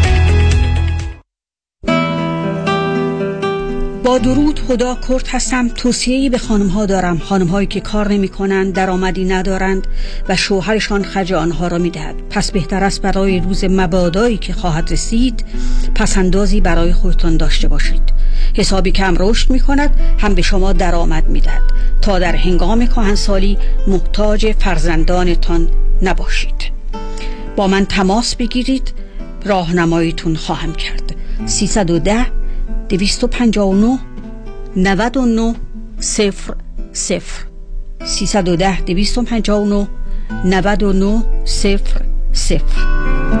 با درود هدا کرد هستم. توصیه‌ای به خانم ها دارم. خانم هایی که کار نمی کنند درآمدی ندارند و شوهرشان خرج آنها را می دهد پس بهتر است برای روز مبادایی که خواهد رسید پسندازی برای خودتان داشته باشید. حسابی کم رشد می کند هم به شما درآمد می دهد تا در هنگام کهنسالی محتاج فرزندانتان نباشید. با من تماس بگیرید. راهنماییتون خواهم کرد. 310 259 99 صفر صفر. 310 259 99 صفر صفر.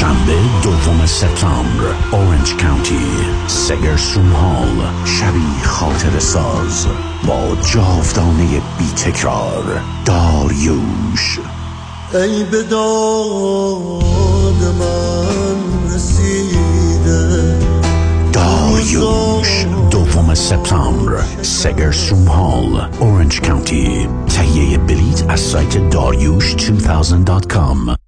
شنبه دوم سپتامبر اورنج کانتی سگرسون هال شبی خاطر ساز با جاودانه بی تکرار داریوش. ای به داد من رسیده. داریوش دوم سپتامبر سگرسون هال اورنج کانتی تهیه بلیت از سایت داریوش 2000.com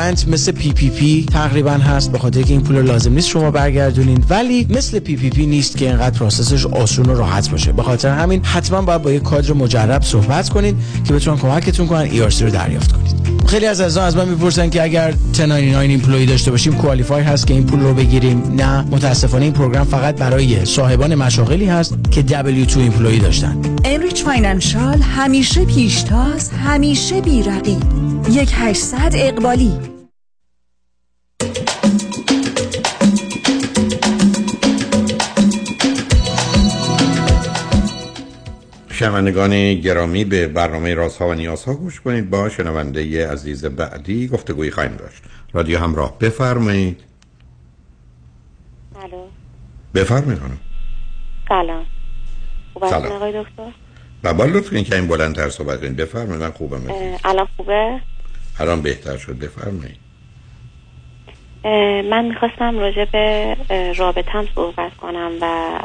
grant مثل PPP تقریبا هست به خاطر که این پول لازم نیست شما برگردونین. ولی مثل PPP نیست که اینقدر process ش آسون و راحت باشه. به خاطر همین حتما باید با یک کادر مجرب صحبت کنین که بتونن کمکتون کنن ای رو دریافت کنید خیلی از عزیزان از من می‌پرسن که اگر 1099 employee داشته باشیم qualify هست که این پول رو بگیریم؟ نه متاسفانه این program فقط برای صاحبان مشاغلی هست که W2 employee داشتن. Enrich Financial همیشه پیشتاز همیشه بیرقی یک 800 اقبالی. شنوندگان گرامی به برنامه رازها و نیازها گوش کنید. با شنونده عزیز بعدی گفتگوی خواهیم داشت. رادیو همراه بفرمایید. الو. بفرمایید خانم. سلام. سلام. آقای دکتر؟ بابا لطف کنید که این بلندتر صحبت کنید. بفرمایید من خوبم. الان خوبه؟ الان بهتر شد. بفرمایید. من می‌خواستم راجع به رابطم صحبت کنم و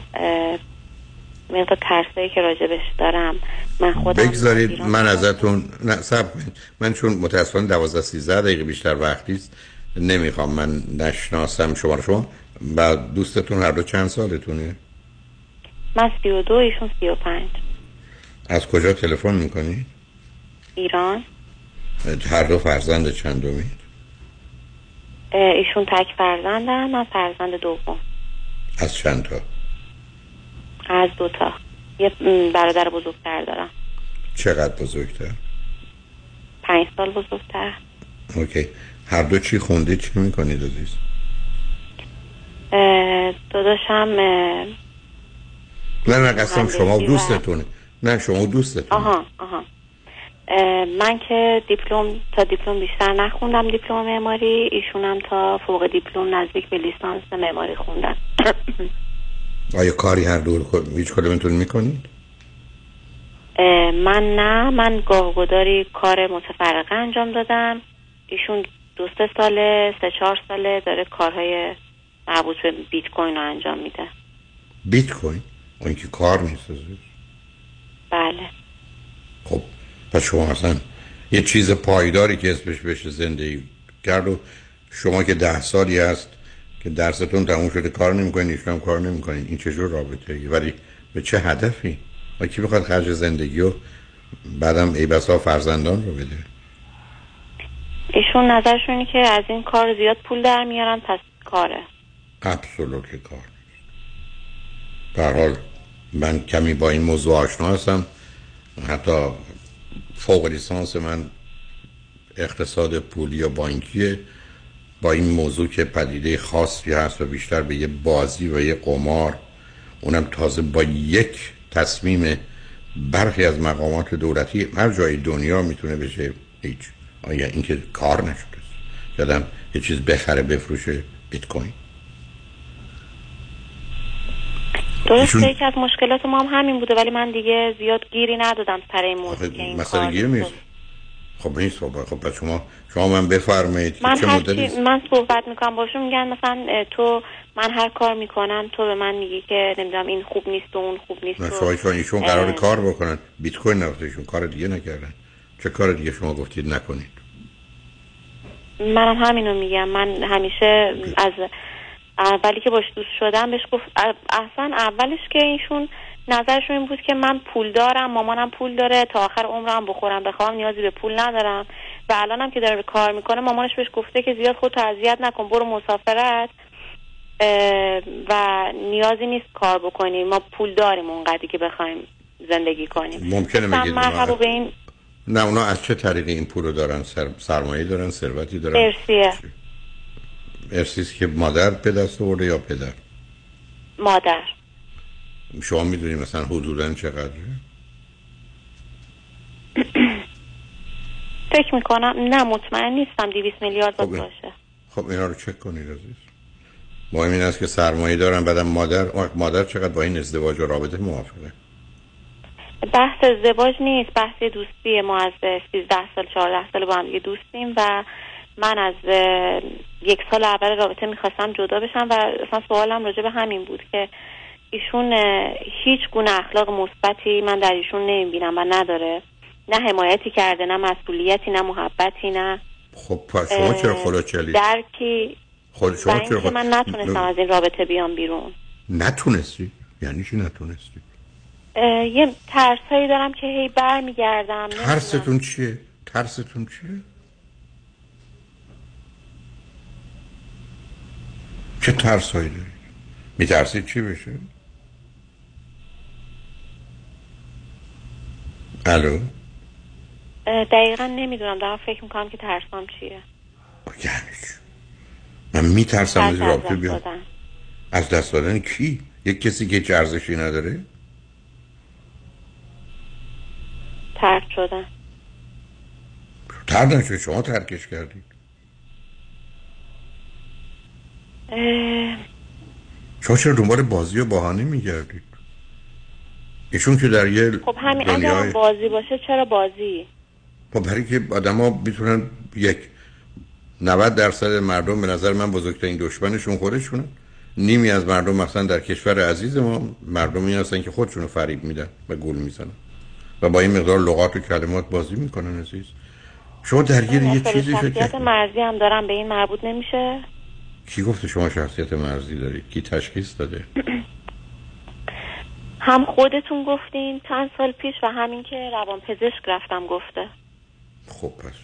مقدار ترسایی که راجبش دارم من خودم بگذارید من ازتون نه صبر کنید. من چون متاسفانه 12 13 دقیقه بیشتر وقتی است نمی‌خوام من نشناسم شما رو. شما و دوستتون هر دو چند سالتونه؟ من سی و دو ایشون سی و پنج. از کجا تلفن می‌کنید ایران. هر دو فرزند اه، ایشون تک فرزندم من فرزند دوم. از چند تا؟ از دوتا یه برادر بزرگتر دارم. چقدر بزرگتر؟ پنج سال بزرگتر. اوکی. هر دو چی خوندید چی می‌کنید عزیز داداشم نه نه قسم شما دوستتونه. نه شما و دوستتون آها. آها من که دیپلم تا دیپلم بیشتر نخوندم دیپلم معماری. ایشونم تا فوق دیپلم نزدیک به لیسانس معماری خوندن. آیا کاری هر دور هیچ کدومتون می‌کنید؟ من نه. من گاهگداری کار متفرقه انجام دادم. ایشون دو سه ساله سه چهار ساله داره کارهای مربوط به بیت کوین رو انجام میده. بیت کوین؟ اون که کار نیست بله. خب پس شما اصلا یه چیز پایداری که اسمش بشه زندگی کرد و شما که ده سالی هست که درستون تموم شده کار نمی‌کنین ایشون هم کار نمی‌کنین این چجور رابطه ای؟ ولی به چه هدفی؟ و کی بخواد خرج زندگی و بعدم ای بسا فرزندان رو بده؟ ایشون نظرشونی که از این کار زیاد پول در میارن پس کاره. ابسولوت کار. در حال من کمی با این موضوع آشنا هستم. حتی فوق لیسانس من اقتصاد پولی و بانکیه. با این موضوع که پدیده خاصی هست و بیشتر به یه بازی و یه قمار اونم تازه با یک تصمیم برخی از مقامات دولتی هر جای دنیا می‌تونه بشه هیچ آیا اینکه کار نشده یادم یه چیز بخره بفروشه بیت کوین درسته یکی از مشکلات ما هم همین بوده ولی من دیگه زیاد گیری ندادم سر این موضوع که این مثلا گیر نیست. خب نیست خب خب پس شما شما من بفرمایید. من چه هرچی من صحبت می‌کنم. باشون میگن مثلا تو من هر کار می‌کنم تو به من میگی که نمی‌دونم این خوب نیست و اون خوب نیست نه شما ایشون ایشون قرار کار بکنن. بیت کوین نفتشون کار دیگه نکردن. چه کار دیگه شما گفتید؟ نکنید. منم همینو میگم. من همیشه از اولی که باش دوست شدم بهش گفت اصلا اولش که ایشون نظرشون این بود که من پول دارم مامانم پول داره تا آخر عمرم بخورم. بخوام نیازی به پول ندارم. و الانم که داره کار می‌کنه مامانش بهش گفته که زیاد خودتو اذیت نکن برو مسافرت. و نیازی نیست کار بکنی. ما پول داریم اونقدری که بخوایم زندگی کنیم. ممکنه مرحبا به این نه اونا از چه طریقی این پول رو دارن؟ سر... سرمایه دارن ثروتی دارن؟ ارسیه ارسیست که مادر به دست آورده یا پدر؟ مادر. شما می‌دونید مثلا حدودا چقدره؟ فکر می‌کنم نه مطمئن نیستم 200 میلیارد خب. باشه خب اینا رو چک کنید عزیز. مهم این است که سرمایه دارن بعدم مادر مادر چقدر با این ازدواج و رابطه موافقه؟ بحث ازدواج نیست بحث دوستیه ما از 13 سال 14 سال با هم دیگه دوستیم و من از یک سال اول رابطه می‌خواستم جدا بشم و اصلا سوالم راجع به همین بود که ایشون هیچ گونه اخلاق مثبتی من در ایشون نمی‌بینم و نداره. نه حمایتی کرده نه مسئولیتی نه محبتی نه خب پس شما چرا خلوچلی درکی. خود شما چرا. من نتونستم از این رابطه بیام بیرون. نتونستی؟ یعنی چی نتونستی؟ یه ترس هایی دارم که هی بر میگردم ترستون چیه؟ ترستون چیه؟ چه ترس هایی دارید میترسید چی بشه؟ الو. دقیقا نمی‌دونم. دارم فکر می‌کنم که ترسام چیه. من میترسم از رابطه دست بیام. از دست دادن کی؟ یک کسی که هیچ ارزشی نداره؟ ترک شدن. نشد. شما ترکش کردید اه، شما چرا دنبال بازی و بهانه میگردید ایشون که در یه خب همین اگر دنیای بازی باشه چرا بازی؟ خب برای که آدم ها می‌تونن یک 90 درصد مردم به نظر من بزرگترین دشمنشون خودشونن نیمی از مردم مثلا در کشور عزیز ما مردمی هستن که خودشونو فریب میدن و گول می‌زنن و با این مقدار لغات و کلمات بازی می‌کنن عزیز. شما درگیر یه اصلا چیزی شخصیت فکر مرزی هم دارم به این مربوط نمیشه؟ کی گفته شما شخصیت مرزی دارید کی تشخیص داده؟ هم خودتون گفتین چند سال پیش و همین که روان پزشک رفتم گفته. خب پس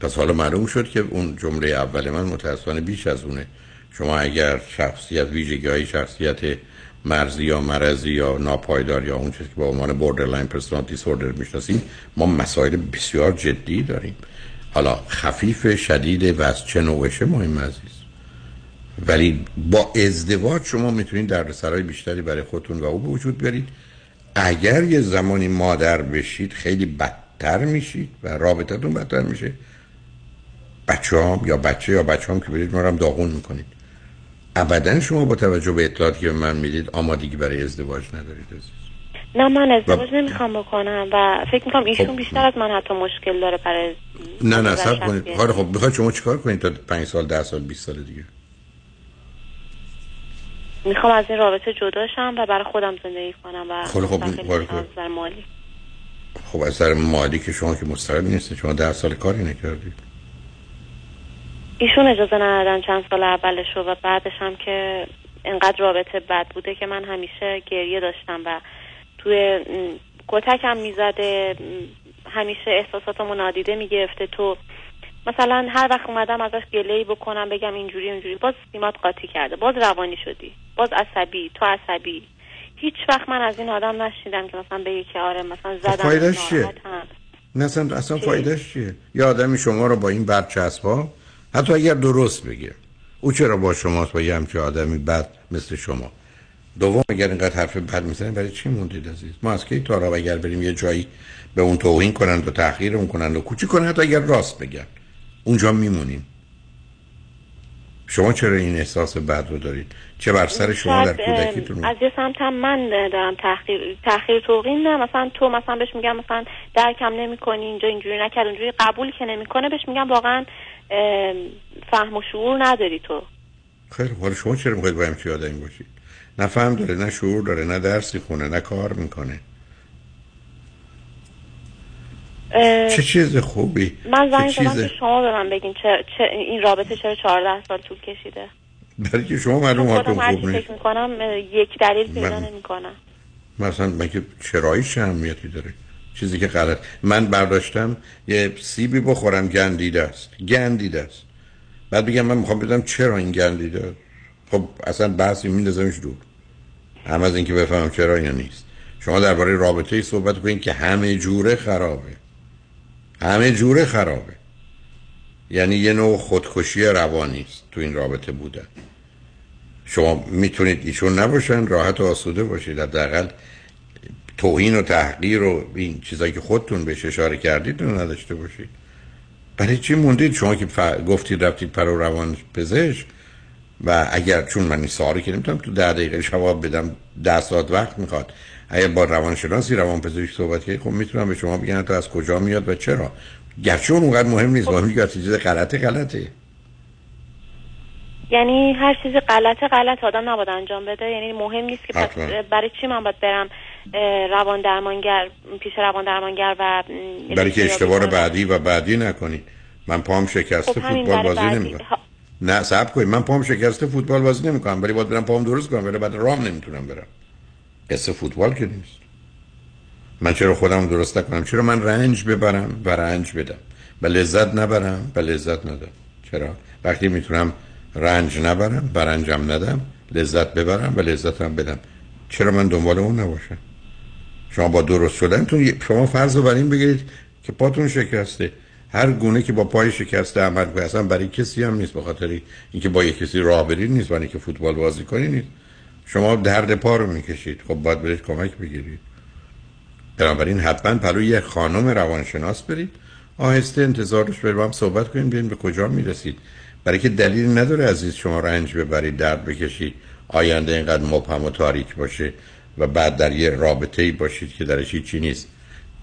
پس حالا معلوم شد که اون جمله اول من متاسفانه بیش از اونه. شما اگر شخصیت ویژگی های شخصیت مرزی یا مرزی یا ناپایدار یا اون چیزی که با عنوان borderline personality disorder می‌شناسیم ما مسائل بسیار جدی داریم. حالا خفیف شدید و از چه نوعشه مهم عزیز. ولی با ازدواج شما می‌تونید دردسرای بیشتری برای خودتون و او به وجود بیارید اگر یه زمانی مادر بشید خیلی بدتر میشید و رابطتون بدتر میشه بچه هم یا بچه یا بچه هم که برید ما هم داغون می‌کنید ابدا شما با توجه به اطلاعاتی که من می‌دید آمادگی برای ازدواج ندارید عزیز. نه من ازدواج نمی‌خوام بکنم و فکر می‌کنم ایشون خب. بیشتر از من حتی مشکل داره برای نه نه سب. کنید حالا خب بخواید شما چیکار کنید تا 5 سال 10 سال 20 سال دیگه می‌خوام از این رابطه جدا شم و برای خودم زندگی کنم و خب، خب،. از نظر مالی. خب از سر مالی که شما که مستقل نیستید شما 10 سال کاری نکردید ایشون اجازه ندادن چند سال اولش و بعدش هم که انقدر رابطه بد بوده که من همیشه گریه داشتم و توی کتکم می‌زده همیشه احساساتمو نادیده می‌گرفته. تو مثلا هر وقت اومدم ازش گله بکنم بگم اینجوری اینجوری. باز سیمات قاطی کرده. باز روانی شدی. باز عصبی. تو عصبی. هیچ وقت من از این آدم نشیدم که مثلا بگه که آره مثلا زدم فایدهش چیه؟ نه اصلا, اصلا فایدهش چیه؟ یه آدمی شما رو با این برچسب ها حتی اگر درست بگه. او چرا با شماست با یه همچه آدمی بد مثل شما؟ دوم اگر اینقدر حرف بد می‌زنید برای چی موندید عزیز؟ ما از کی تا را اگر بریم یه جایی به اون توهین کنند و تحقیر اون کنند و کوچی کنند حتی اگر راست بگن. اونجا میمونیم. شما چرا این احساس بد رو دارید؟ چه بر سر شما در کودکیتون از یه سمت هم من دارم تحقیر تحقیر توقین نه. مثلا تو مثلا بهش میگم مثلا درکم نمی‌کنی اینجا اینجوری نکرد اونجوری قبول که نمی‌کنه بهش میگم واقعا فهم و شعور نداری تو. خیلی حالا شما چرا می‌خواید با همچی آدمی باشید؟ نه فهم داره نه شعور داره نه درسی خونه نه کار می‌کنه. چه چیز خوبی؟ من زنگ چه زدم که شما به من بگین چه, چه این رابطه چرا 14 سال طول کشیده؟ برای که شما معلوم هر خوب نیست. فکر می‌کنم یک دلیل پیدا نمی‌کنم. مثلا مگه چراییش اهمیتی داره؟ چیزی که غلط من برداشتم یه سیبی بخورم گندیده است. گندیده است. بعد بگم من می‌خوام بدم چرا این گندیده خب اصلا بحثی میندازمش دور. هم از اینکه بفهمم چرا یا نیست. شما درباره رابطه ای صحبت کنید که همه جوره خرابه. همه جوره خرابه. یعنی یه نوع خودکشی روانی است تو این رابطه بودن. شما می‌تونید ایشون نباشن راحت و آسوده باشید. حداقل توهین و تحقیر و این چیزایی که خودتون بهش اشاره کردید رو نداشته باشید. برای چی موندید؟ شما که ف... گفتید رفتید پر و روان پزشک و اگر چون من این سوالی که نمی‌تونم تو ده دقیقه جواب بدم ده ساعت وقت می‌خواد. اگر با روانشناسی روان پزشک صحبت کنید خب می‌تونم به شما بگم تو از کجا میاد و چرا. گرچه اون اونقدر مهم نیست مهم که چیز غلطه غلطه. یعنی هر چیزی غلطه غلط آدم نباید انجام بده. یعنی مهم نیست که پس. برای چی من باید برم روان درمانگر پیش روان درمانگر و برای که اشتباه؟ بعدی و بعدی نکنید من پام شکسته خب فوتبال بازی. نمی‌کنم. نه صبر کنید. من پام شکسته فوتبال بازی نمی‌کنم ولی باید برم پام درست کنم ولی بعد رام نمی‌تونم برم. قصه فوتبال که نیست. من چرا خودم درست نکنم؟ چرا من رنج ببرم و رنج بدم؟ و لذت نبرم و لذت ندم چرا؟ وقتی می‌تونم رنج نبرم و رنجم ندم لذت ببرم و لذتم بدم. چرا من دنبال اون نباشم؟ شما با درست شدنتون شما فرض رو بر این بگیرید که پاتون شکسته. هر گونه که با پای شکسته عمل کنید اصلا برای کسی هم نیست به اینکه با یک کسی راه برید نیست برای اینکه فوتبال بازی کنید نیست. شما درد پا رو می‌کشید. خب باید برید کمک بگیرید. بنابراین حتما پلوی یک خانم روانشناس برید. آهسته انتظارش برید با هم صحبت کنید ببینید به کجا می‌رسید. برای که دلیل نداره عزیز شما رنج ببرید درد بکشید آینده اینقدر مبهم و تاریک باشه و بعد در یه رابطه ای باشید که درش هیچی نیست.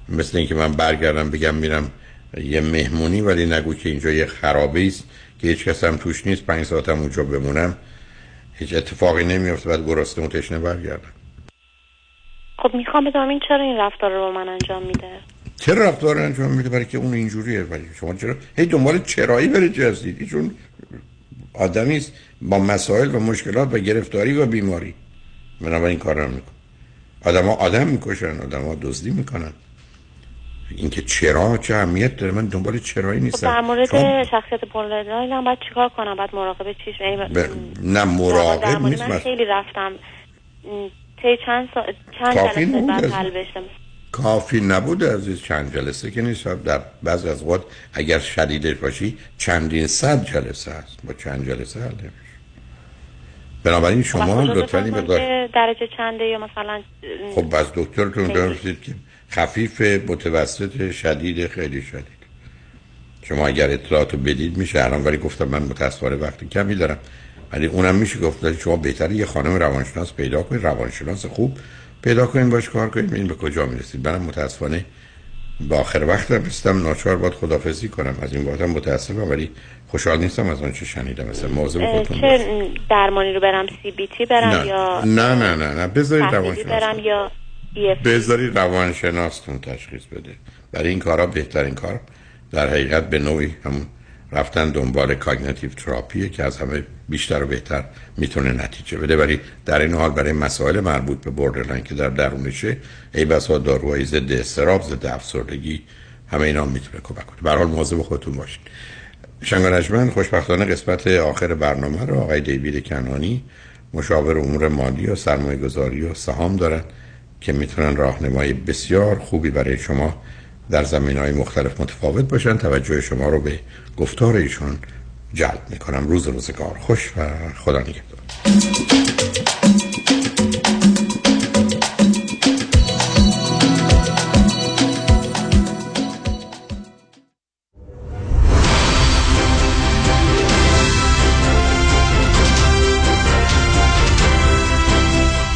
مثل اینکه من برگردم بگم میرم یه مهمونی ولی نگو که اینجا یه خرابه است که هیچ کس هم توش نیست. پنج ساعتم اونجا بمونم. هیچ اتفاقی نمیفته بعد گرسنه و تشنه برگردم خب می‌خوام بدونم این چرا این رفتار رو با من انجام میده؟ چرا رفتار انجام میده؟ برای که اون اینجوریه. ولی شما چرا؟ هی دنبال چرایی برید هستید؟ ایشون آدمی است با مسائل و مشکلات و گرفتاری و بیماری. بنابراین این کار رو میکن آدم ها آدم می‌کشن آدم ها دزدی می‌کنن. اینکه چرا چه اهمیت داره من دنبال چرایی خب نیستم. در مورد شما- شخصیت پولادایل هم باید چیکار کنم؟ باید مراقب چیش یعنی ب... نه مراقب نیست من خیلی رفتم. طی چند سا... چند کافی جلسه نبود بعد حل بشم. کافی نبوده عزیز چند جلسه که نیست. در بعضی از اوقات اگر شدیدش باشی چندین صد جلسه است. با چند جلسه حل نمیشه. بنابراین شما خب، کجا لطفا این درجه چنده یا مثلا خب از دکترتون. بپرسید که خفیف متوسط شدید خیلی شدید. شما اگر اطلاعاتو بدید میشه الان ولی گفتم من متاسفانه وقتی کمی دارم. ولی اونم میشه گفت شما بهتره یه خانم روانشناس پیدا کنید روانشناس خوب پیدا کنید باش کار کنید. این به کجا می‌رسید. برم متاسفانه با آخر وقت رسیدم. ناچار باید خدافزی کنم. از این بابتم متاسفم ولی خوشحال نیستم از آنچه شنیدم. مثلا موضوع خودتون چه درمانی رو برم؟ سی بی تی برم نه. یا نه نه نه نه. بذارید روانشناس برم یا EFT؟ بذارید روانشناستون تشخیص بده. برای این کارا بهترین کار در حقیقت به نوعی هم رفتن دنبال cognitive therapy ه که از همه بیشتر و بهتر می‌تونه نتیجه بده. ولی در این حال برای مسائل مربوط به borderline که در درونشه ای بسا داروهای ضد اضطراب ضد افسردگی همه اینا می‌تونه کمک کنه. به حال مواظب خودتون باشید. شنگانجمن خوشبختانه قسمت آخر برنامه رو آقای دیوید کنانی مشاور امور مالی و سرمایه گذاری و سهام دارن. که می‌تونن راهنمای بسیار خوبی برای شما در زمین های مختلف متفاوت باشن. توجه شما رو به گفتار ایشون جلب می‌کنم. روز روزگار. خوش و خدا نگهدار.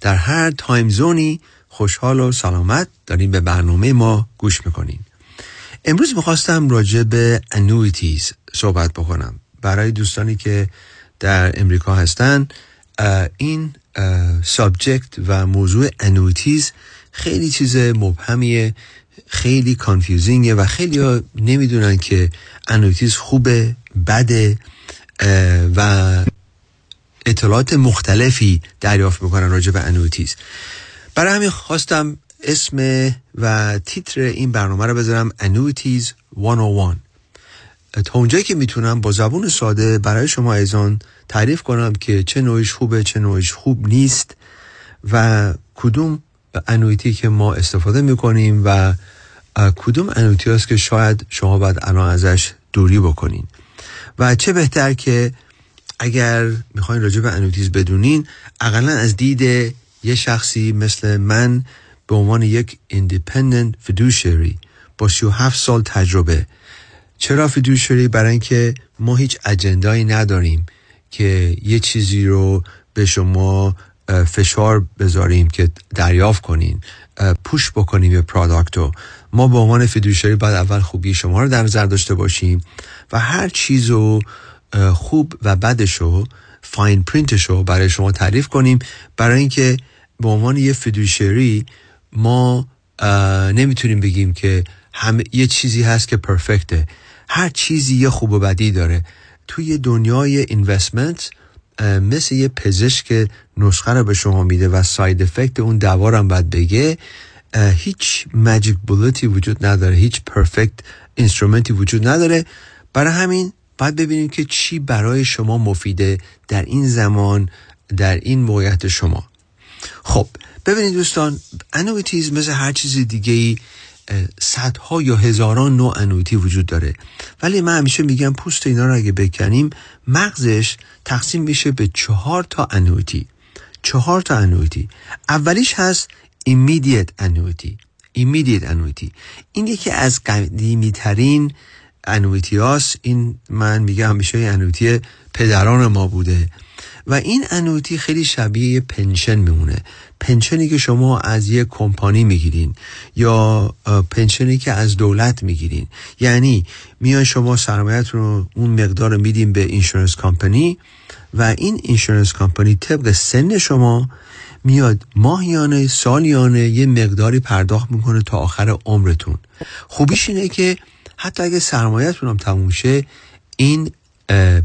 در هر time zone ی خوشحال و سلامت دارین به برنامه ما گوش می‌کنین امروز می‌خواستم راجع به annuities صحبت بکنم. برای دوستانی که در امریکا هستن این subject و موضوع annuities خیلی چیز مبهمیه خیلی confusing ه و خیلی نمی‌دونن که annuities خوبه بده و اطلاعات مختلفی دریافت می‌کنن راجع به annuities. برای همین خواستم اسم و تیتر این برنامه رو بذارم annuities 101 تا اونجایی که می‌تونم با زبون ساده برای شما عزیزان تعریف کنم که چه نوعش خوبه چه نوعش خوب نیست و کدوم annuity که ما استفاده می‌کنیم و کدوم انویتی هست که شاید شما باید الان ازش دوری بکنین. و چه بهتر که اگر می‌خواین راجع به انویتیز بدونین اقلا از دید یه شخصی مثل من به عنوان یک independent fiduciary با 37 سال تجربه. چرا فیدوشری برای اینکه ما هیچ اجندایی نداریم که یه چیزی رو به شما فشار بذاریم که دریافت کنین پوش بکنیم یه پرادکت رو. ما به عنوان فیدوشری باید اول خوبی شما رو در نظر داشته باشیم و هر چیز رو خوب و بدش رو فاین پرینتش رو برای شما تعریف کنیم. برای اینکه به عنوان یه فیدوشری ما نمی‌تونیم بگیم که هم یه چیزی هست که پرفکته هر چیزی یه خوب و بدی داره. توی دنیای اینوستمنت مثل یه پزشک نسخه رو به شما میده و side effect اون دوارم باید بگه هیچ magic bullet ی وجود نداره هیچ perfect instrument ی وجود نداره. برای همین باید ببینیم که چی برای شما مفیده در این زمان در این موقعیت شما. خب ببینید دوستان annuities مثل هر چیز دیگه ای صدها یا هزاران نوع annuity وجود داره. ولی من همیشه میگم پوست اینا رو اگه بکنیم مغزش تقسیم میشه به چهار تا انویتی چهار تا انویتی اولیش هست immediate annuity. Immediate annuity. این یکی از قدیمی ترین انویتی هاست این من میگم همیشه انویتی پدران ما بوده. و این انویتی خیلی شبیه پنشن میمونه. پنشنی که شما از یک کمپانی می‌گیرین یا پنشنی که از دولت می‌گیرین. یعنی میان شما سرمایت رو اون مقدار رو میدین به insurance company و این insurance company طبق سن شما میاد ماهیانه سالیانه یه مقداری پرداخت می‌کنه تا آخر عمرتون. خوبیش اینه که حتی اگه سرمایهتون هم تموم شه این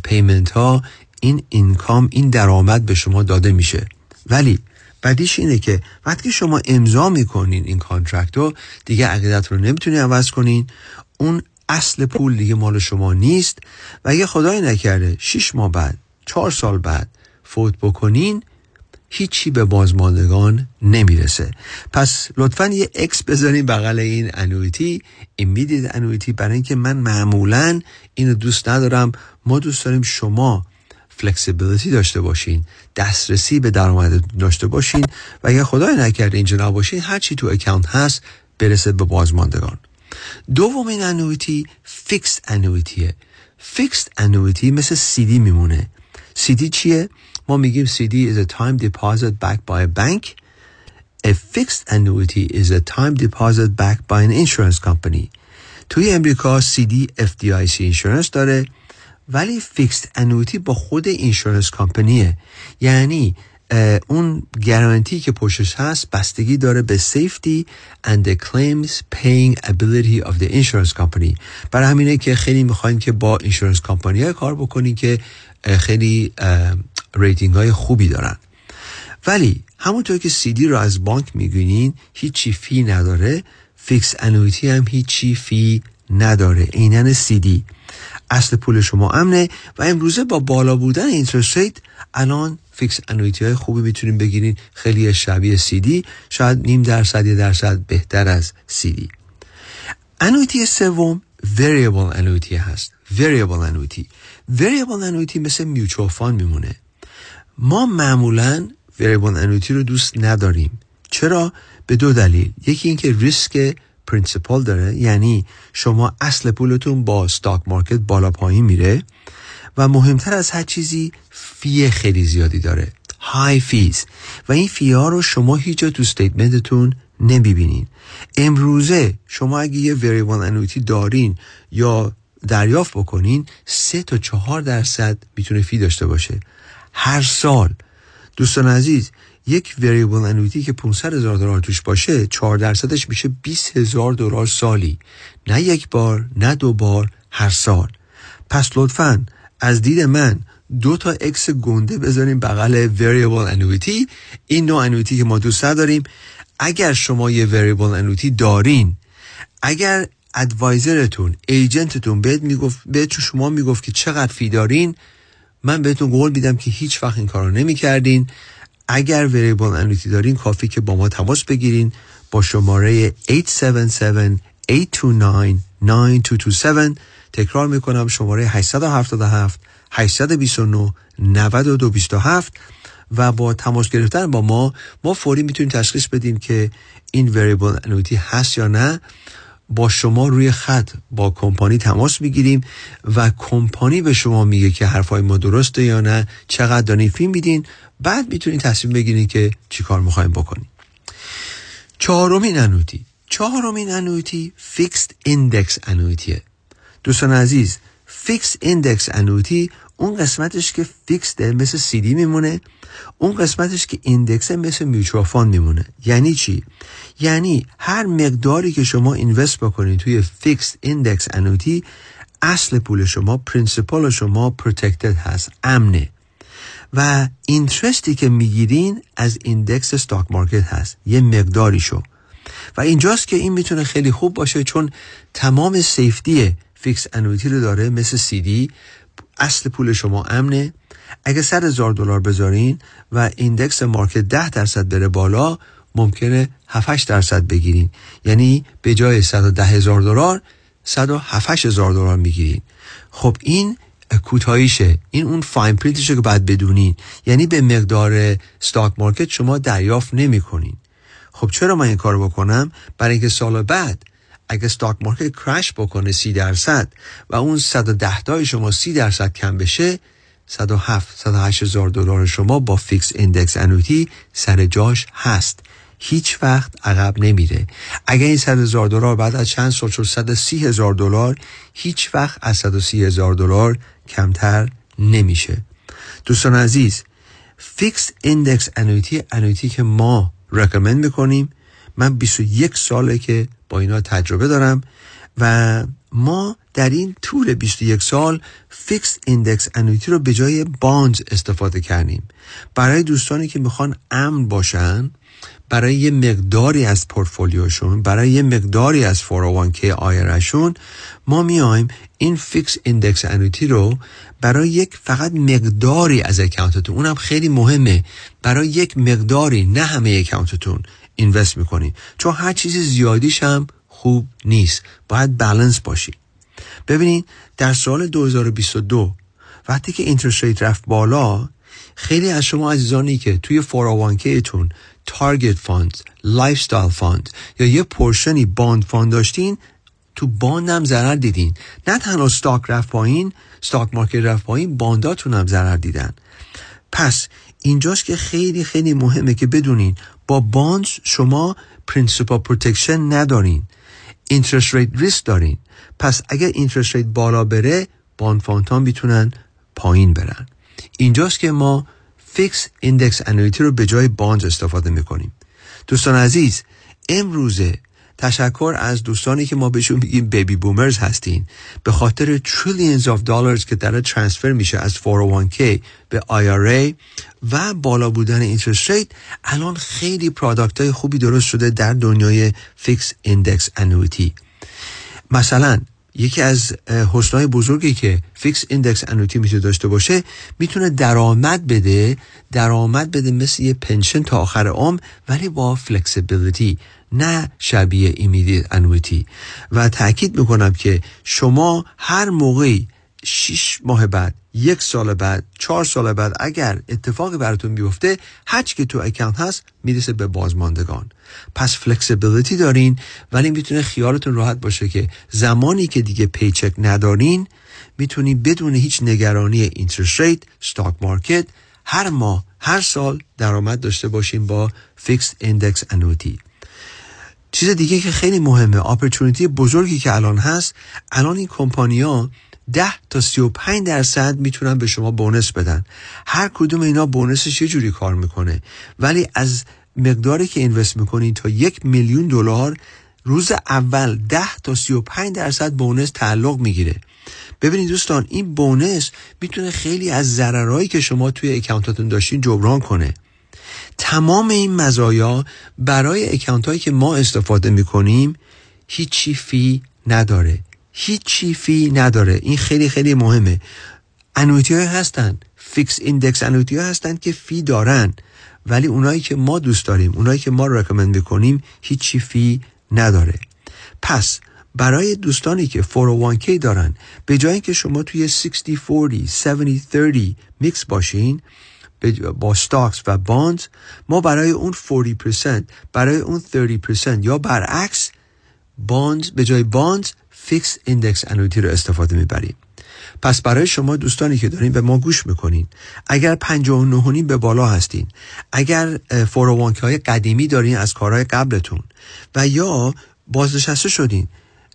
payment ها این income این درآمد به شما داده میشه. ولی بعدیش اینه که وقتی شما امضا می‌کنین این contract رو دیگه عقیدت رو نمی‌تونی عوض کنین. اون اصل پول دیگه مال شما نیست. و اگه خدای نکرده 6 ماه بعد چهار سال بعد فوت بکنین هیچی به بازماندگان نمی‌رسه. پس لطفا یه X بذارین بغل این annuity immediate annuity برای اینکه من معمولا اینو دوست ندارم. ما دوست داریم شما flexibility داشته باشین دسترسی به درآمد داشته باشین و اگه خدای نکرده اینجا نباشین هر چی تو account هست برسه به بازماندگان. دومین annuity fixed annuity ه fixed annuity مثل سیدی میمونه. سیدی چیه؟ ما میگیم CD is a time deposit backed by a bank a fixed annuity is a time deposit backed by an insurance company توی امریکا CD FDIC insurance داره ولی fixed annuity با خود insurance company ه یعنی اون guarantee که پشتش هست بستگی داره به safety and the claims paying ability of the insurance company برای همینه که خیلی می‌خوایم که با کامپنی های کار بکنیم که خیلی rating های خوبی دارن. ولی همونطور که سیدی رو از بانک می‌گیرین هیچی fee نداره. fixed annuity هم هیچی fee نداره. اینن سیدی اصل پول شما امنه و امروزه با بالا بودن interest rate الان fixed annuity های خوبی می‌تونیم بگیرین. خیلی شبیه سیدی شاید نیم درصد یه درصد بهتر از CD annuity سوم variable annuity هست. variable annuity. variable annuity مثل mutual fund میمونه. ما معمولا variable annuity رو دوست نداریم. چرا؟ به دو دلیل. یکی اینکه ریسک principal داره یعنی شما اصل پولتون با stock market بالا پایین میره و مهمتر از هر چیزی fee خیلی زیادی داره. high fees و این fee ها رو شما هیچ جا تو statement تون نمی‌بینین. امروزه شما اگه یه variable annuity دارین یا دریافت بکنین سه تا چهار درصد می‌تونه fee داشته باشه. هر سال. دوستان عزیز یک variable annuity که 500 هزار دلار توش باشه 4 درصدش میشه 20 هزار دلار سالی. نه یک بار نه دو بار هر سال. پس لطفا از دید من دو تا X گنده بذاریم بغل variable annuity این نوع annuity که ما دوست داریم اگر شما یه variable annuity دارین اگر advisor تون agent تون بهت می‌گفت بهت شما می‌گفت که چقدر fee دارین من بهتون قول میدم که هیچ وقت این کارو نمی‌کردین. اگر وریبل انویتی دارین کافی که با ما تماس بگیرین با شماره 877-829-9227 تکرار می‌کنم شماره 877 829 9227 و با تماس گرفتن با ما ما فوری می‌تونیم تشخیص بدیم که این وریبل انویتی هست یا نه. با شما روی خط با کمپانی تماس می‌گیریم و کمپانی به شما میگه که حرفای ما درسته یا نه چقدر دارین فیلم میدین. بعد می‌تونین تصمیم بگیرین که چی کار می‌خوایم بکنیم. چهارمین annuity. چهارمین annuity fixed index annuity ه دوستان عزیز fixed index annuity اون قسمتش که فیکس مثل سیدی میمونه اون قسمتش که index ه مثل mutual fund میمونه. یعنی چی؟ یعنی هر مقداری که شما invest بکنید توی fixed index annuity اصل پول شما principal شما protected هست امنه. و interest ی که می‌گیرین از index stock market هست یه مقداری شو و اینجاست که این می‌تونه خیلی خوب باشه چون تمام safety fixed annuity رو داره مثل سیدی اصل پول شما امنه. اگه صد هزار دلار بذارین و index market ده درصد بره بالا ممکنه 7 درصد بگیرین. یعنی به جای 110 هزار دلار 107 هزار دلار می‌گیرین. خب این کوتاهیشه. این اون fine print شه که باید بدونین. یعنی به مقدار stock market شما دریافت نمی کنین خب چرا من این کار بکنم؟ برای اینکه سال بعد اگه stock market crash بکنه سی درصد و اون 110 تای شما سی درصد کم بشه 107 108 هزار دلار شما با fixed index annuity سر جاش هست. هیچ وقت عقب نمیره. اگر این 100 هزار دلار بعد از چند سال شد 130 هزار دلار هیچ وقت از 130 هزار دلار کمتر نمیشه. دوستان عزیز fixed index annuity annuity که ما recommend می‌کنیم من 21 ساله که با اینا تجربه دارم و ما در این طول 21 سال fixed index annuity رو به جای bonds استفاده کردیم. برای دوستانی که می‌خوان امن باشن برای یه مقداری از پورتفولیوشون برای یه مقداری از 401k IRA شون ما میایم این fixed index annuity رو برای یک فقط مقداری از account تون. اونم خیلی مهمه. برای یک مقداری نه همه account تون invest می‌کنیم چون هر چیزی زیادیش هم خوب نیست. باید بالانس باشی. ببینید در سال 2022 وقتی که interest rate رفت بالا خیلی از شما عزیزانی که توی 401k تون target fund lifestyle fund یا یه portion ی bond fund داشتین تو bond هم ضرر دیدین. نه تنها stock رفت پایین stock market رفت پایین bond اتون هم ضرر دیدن. پس اینجاست که خیلی خیلی مهمه که بدونین با bond شما principal protection ندارین. interest rate risk دارین. پس اگر interest rate بالا بره bond fund ها می‌تونن پایین برن. اینجاست که ما fixed index annuity رو به جای bond استفاده می‌کنیم. دوستان عزیز امروزه تشکر از دوستانی که ما بهشون میگیم baby boomers هستین. به خاطر trillions of dollars که داره transfer میشه از 401k به IRA و بالا بودن interest rate الان خیلی product های خوبی درست شده در دنیای fixed index annuity مثلا یکی از حسنای بزرگی که fixed index annuity می‌تونه داشته باشه می‌تونه درآمد بده درآمد بده مثل یه pension تا آخر عمر ولی با flexibility نه شبیه immediate annuity. و تاکید می‌کنم که شما هر موقعی شیش ماه بعد یک سال بعد چهار سال بعد اگر اتفاقی براتون بیفته هر چی که تو account هست می‌رسه به بازماندگان. پس flexibility دارین ولی می‌تونه خیالتون راحت باشه که زمانی که دیگه paycheck ندارین می‌تونین بدون هیچ نگرانی interest rate stock market هر ماه هر سال درآمد داشته باشین با fixed index annuity چیز دیگه که خیلی مهمه opportunity بزرگی که الان هست الان این کمپانیا 10 تا 35 درصد می‌تونن به شما bonus بدن. هر کدوم اینا bonus ش یه جوری کار می‌کنه. ولی از مقداری که اینوست می‌کنین تا یک میلیون دلار روز اول 10 تا 35 درصد بونس تعلق می‌گیره. ببینید دوستان این بونس می‌تونه خیلی از ضررهایی که شما توی اکانتاتون داشتین جبران کنه. تمام این مزایا برای اکانت هایی که ما استفاده می‌کنیم هیچی فی نداره. هیچی فی نداره. این خیلی خیلی مهمه. annuity هایی هستن. fixed index annuity هستن که fee دارن. ولی اونایی که ما دوست داریم اونایی که ما recommend می‌کنیم هیچی fee نداره. پس برای دوستانی که 401k دارن به جای که شما توی 60 40 70 30 میکس باشین با stocks و bond ما برای اون 40% برای اون 30% یا برعکس bond به جای bond fixed index annuity رو استفاده می‌بریم. پس برای شما دوستانی که دارین به ما گوش می‌کنین اگر 59 به بالا هستین اگر فوروانک های قدیمی دارین از کارهای قبلتون و یا بازنشسته شدین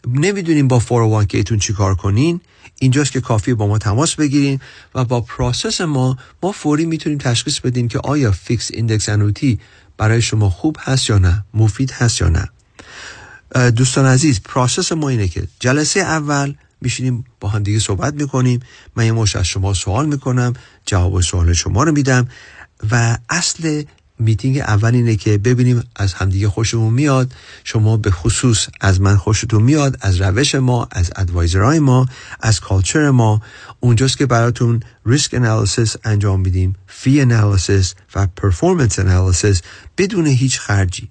نمی‌دونین با 401k تون چی کار کنین اینجاست که کافی با ما تماس بگیرین و با process ما ما فوری می‌تونیم تشخیص بدیم که آیا fixed index annuity برای شما خوب هست یا نه مفید هست یا نه. دوستان عزیز process ما اینه که جلسه اول میشینیم با هم دیگه صحبت می‌کنیم. من یه مشت از شما سوال می‌کنم جواب سوال شما رو میدم و اصل میتینگ اول اینه که ببینیم از همدیگه خوشمون میاد. شما به خصوص از من خوشتون میاد از روش ما از advisor های ما از culture ما. اونجاست که براتون risk analysis انجام میدیم fee analysis و performance analysis بدون هیچ خرجی.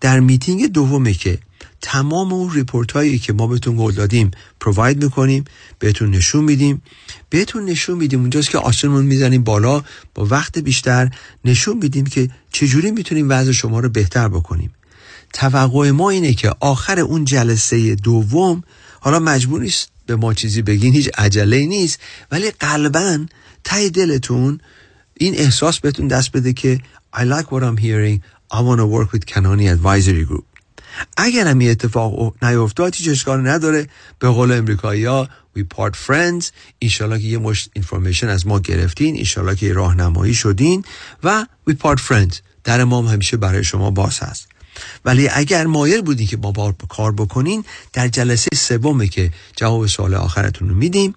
در میتینگ دومه که تمام اون report هایی که ما بهتون قول دادیم provide می‌کنیم بهتون نشون میدیم. بهتون نشون میدیم اونجاست که آسمون می‌زنیم بالا با وقت بیشتر نشون میدیم که چجوری می‌تونیم وضع شما رو بهتر بکنیم. توقع ما اینه که آخر اون جلسه دوم حالا مجبور نیست به ما چیزی بگین هیچ عجله نیست ولی قلبا تای دلتون این احساس بهتون دست بده که I like what I'm hearing. I want to work with Kanani Advisory Group. اگر هم این اتفاق نیفتاد هیچ اشکال نداره. به قول امریکایی ها we part friends. ایشالا که یه مشت اینفورمیشن از ما گرفتین. ایشالا که راهنمایی شدین و we part friends. در ما هم همیشه برای شما باز هست. ولی اگر مایل بودین که با بار کار بکنین در جلسه سومه که جواب سوال آخرتون رو میدیم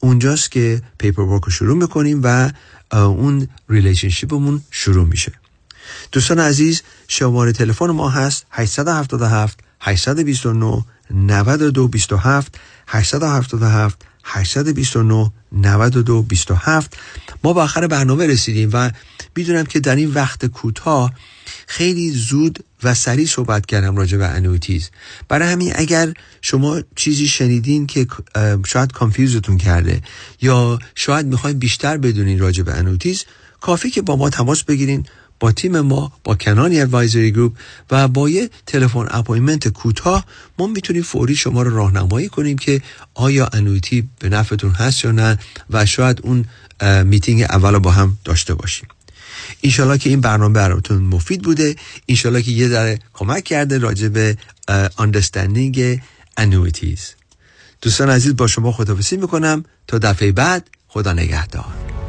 اونجاست که paperwork رو شروع می‌کنیم و اون relationship مون شروع میشه. دوستان عزیز شماره تلفن ما هست 877 829 9227 877 829 9227 ما به آخر برنامه رسیدیم و می‌دونم که در این وقت کوتاه خیلی زود و سریع صحبت کردم راجع به annuities برای همین اگر شما چیزی شنیدین که شاید confuse تون کرده یا شاید می‌خواین بیشتر بدونین راجع به annuities کافی که با ما تماس بگیرین. با تیم ما با کنانی Advisory Group و با یه تلفن appointment کوتاه ما می‌تونیم فوری شما رو راهنمایی کنیم که آیا annuity به نفعتون هست یا نه و شاید اون میتینگ اول با هم داشته باشیم. اینشالله که این برنامه براتون مفید بوده. اینشالله که یه ذره کمک کرده راجع به understanding annuities. دوستان عزیز با شما خدافزی می‌کنم. تا دفعه بعد خدا نگهدار.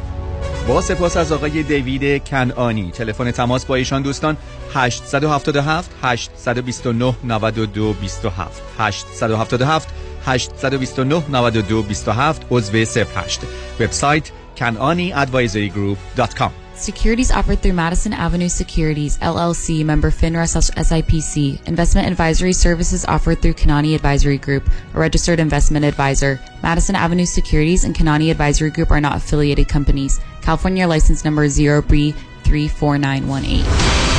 با سپاس از آقای دیوید کنانی تلفن تماس با ایشان دوستان 877 829 92 27 877 829 92 27 عضو 08 وبسایت kananiadvisorygroup.com Securities offered through Madison Avenue Securities, LLC, member FINRA SIPC. Investment advisory services offered through Kanani Advisory Group, a registered investment advisor. Madison Avenue Securities and Kanani Advisory Group are not affiliated companies. California license number 0B34918.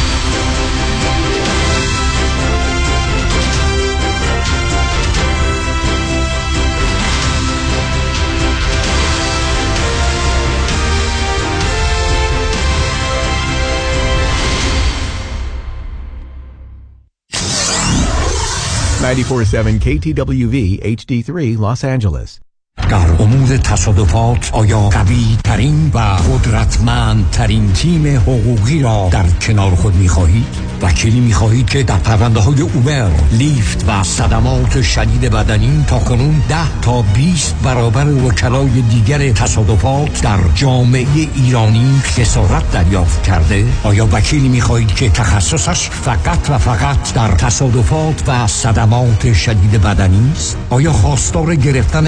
94.7 KTWV HD3 Los Angeles. در امور تصادفات آیا قوی ترین و قدرتمند ترین تیم حقوقی را در کنار خود می خواهید؟ وکیلی می خواهید که در پرونده های اوبر، لیفت و صدمات شدید بدنی تا کنون 10 تا 20 برابر وکلای دیگر تصادفات در جامعه ایرانی خسارت دریافت کرده؟ آیا وکیلی می خواهید که تخصصش فقط و فقط در تصادفات و صدمات شدید بدنی است؟ آیا خواستار گرفتن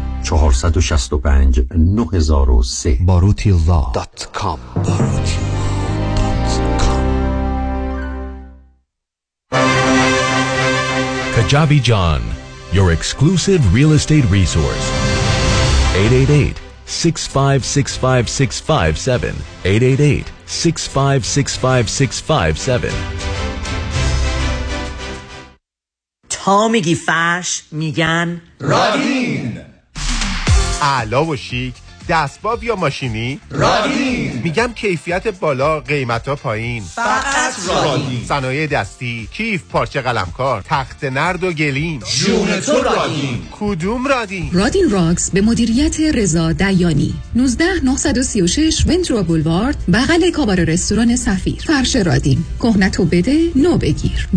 465 9003 باروتی dot com Kajabi John, your exclusive real estate resource. 888 6565657. 888 6565657. تا میگی فش میگن رادین اعلا و شیک دستباب یا ماشینی؟ رادین میگم کیفیت بالا قیمت ها پایین. فقط رادین. صنایع دستی کیف پارچه قلمکار تخت نرد و گلیم. جون تو رادین. کدوم رادین رادین راکس به مدیریت رضا دیانی. 19 936 ونترا بولوارد بغل کابار رستوران سفیر. فرش رادین. کهنتو بده نو بگیر.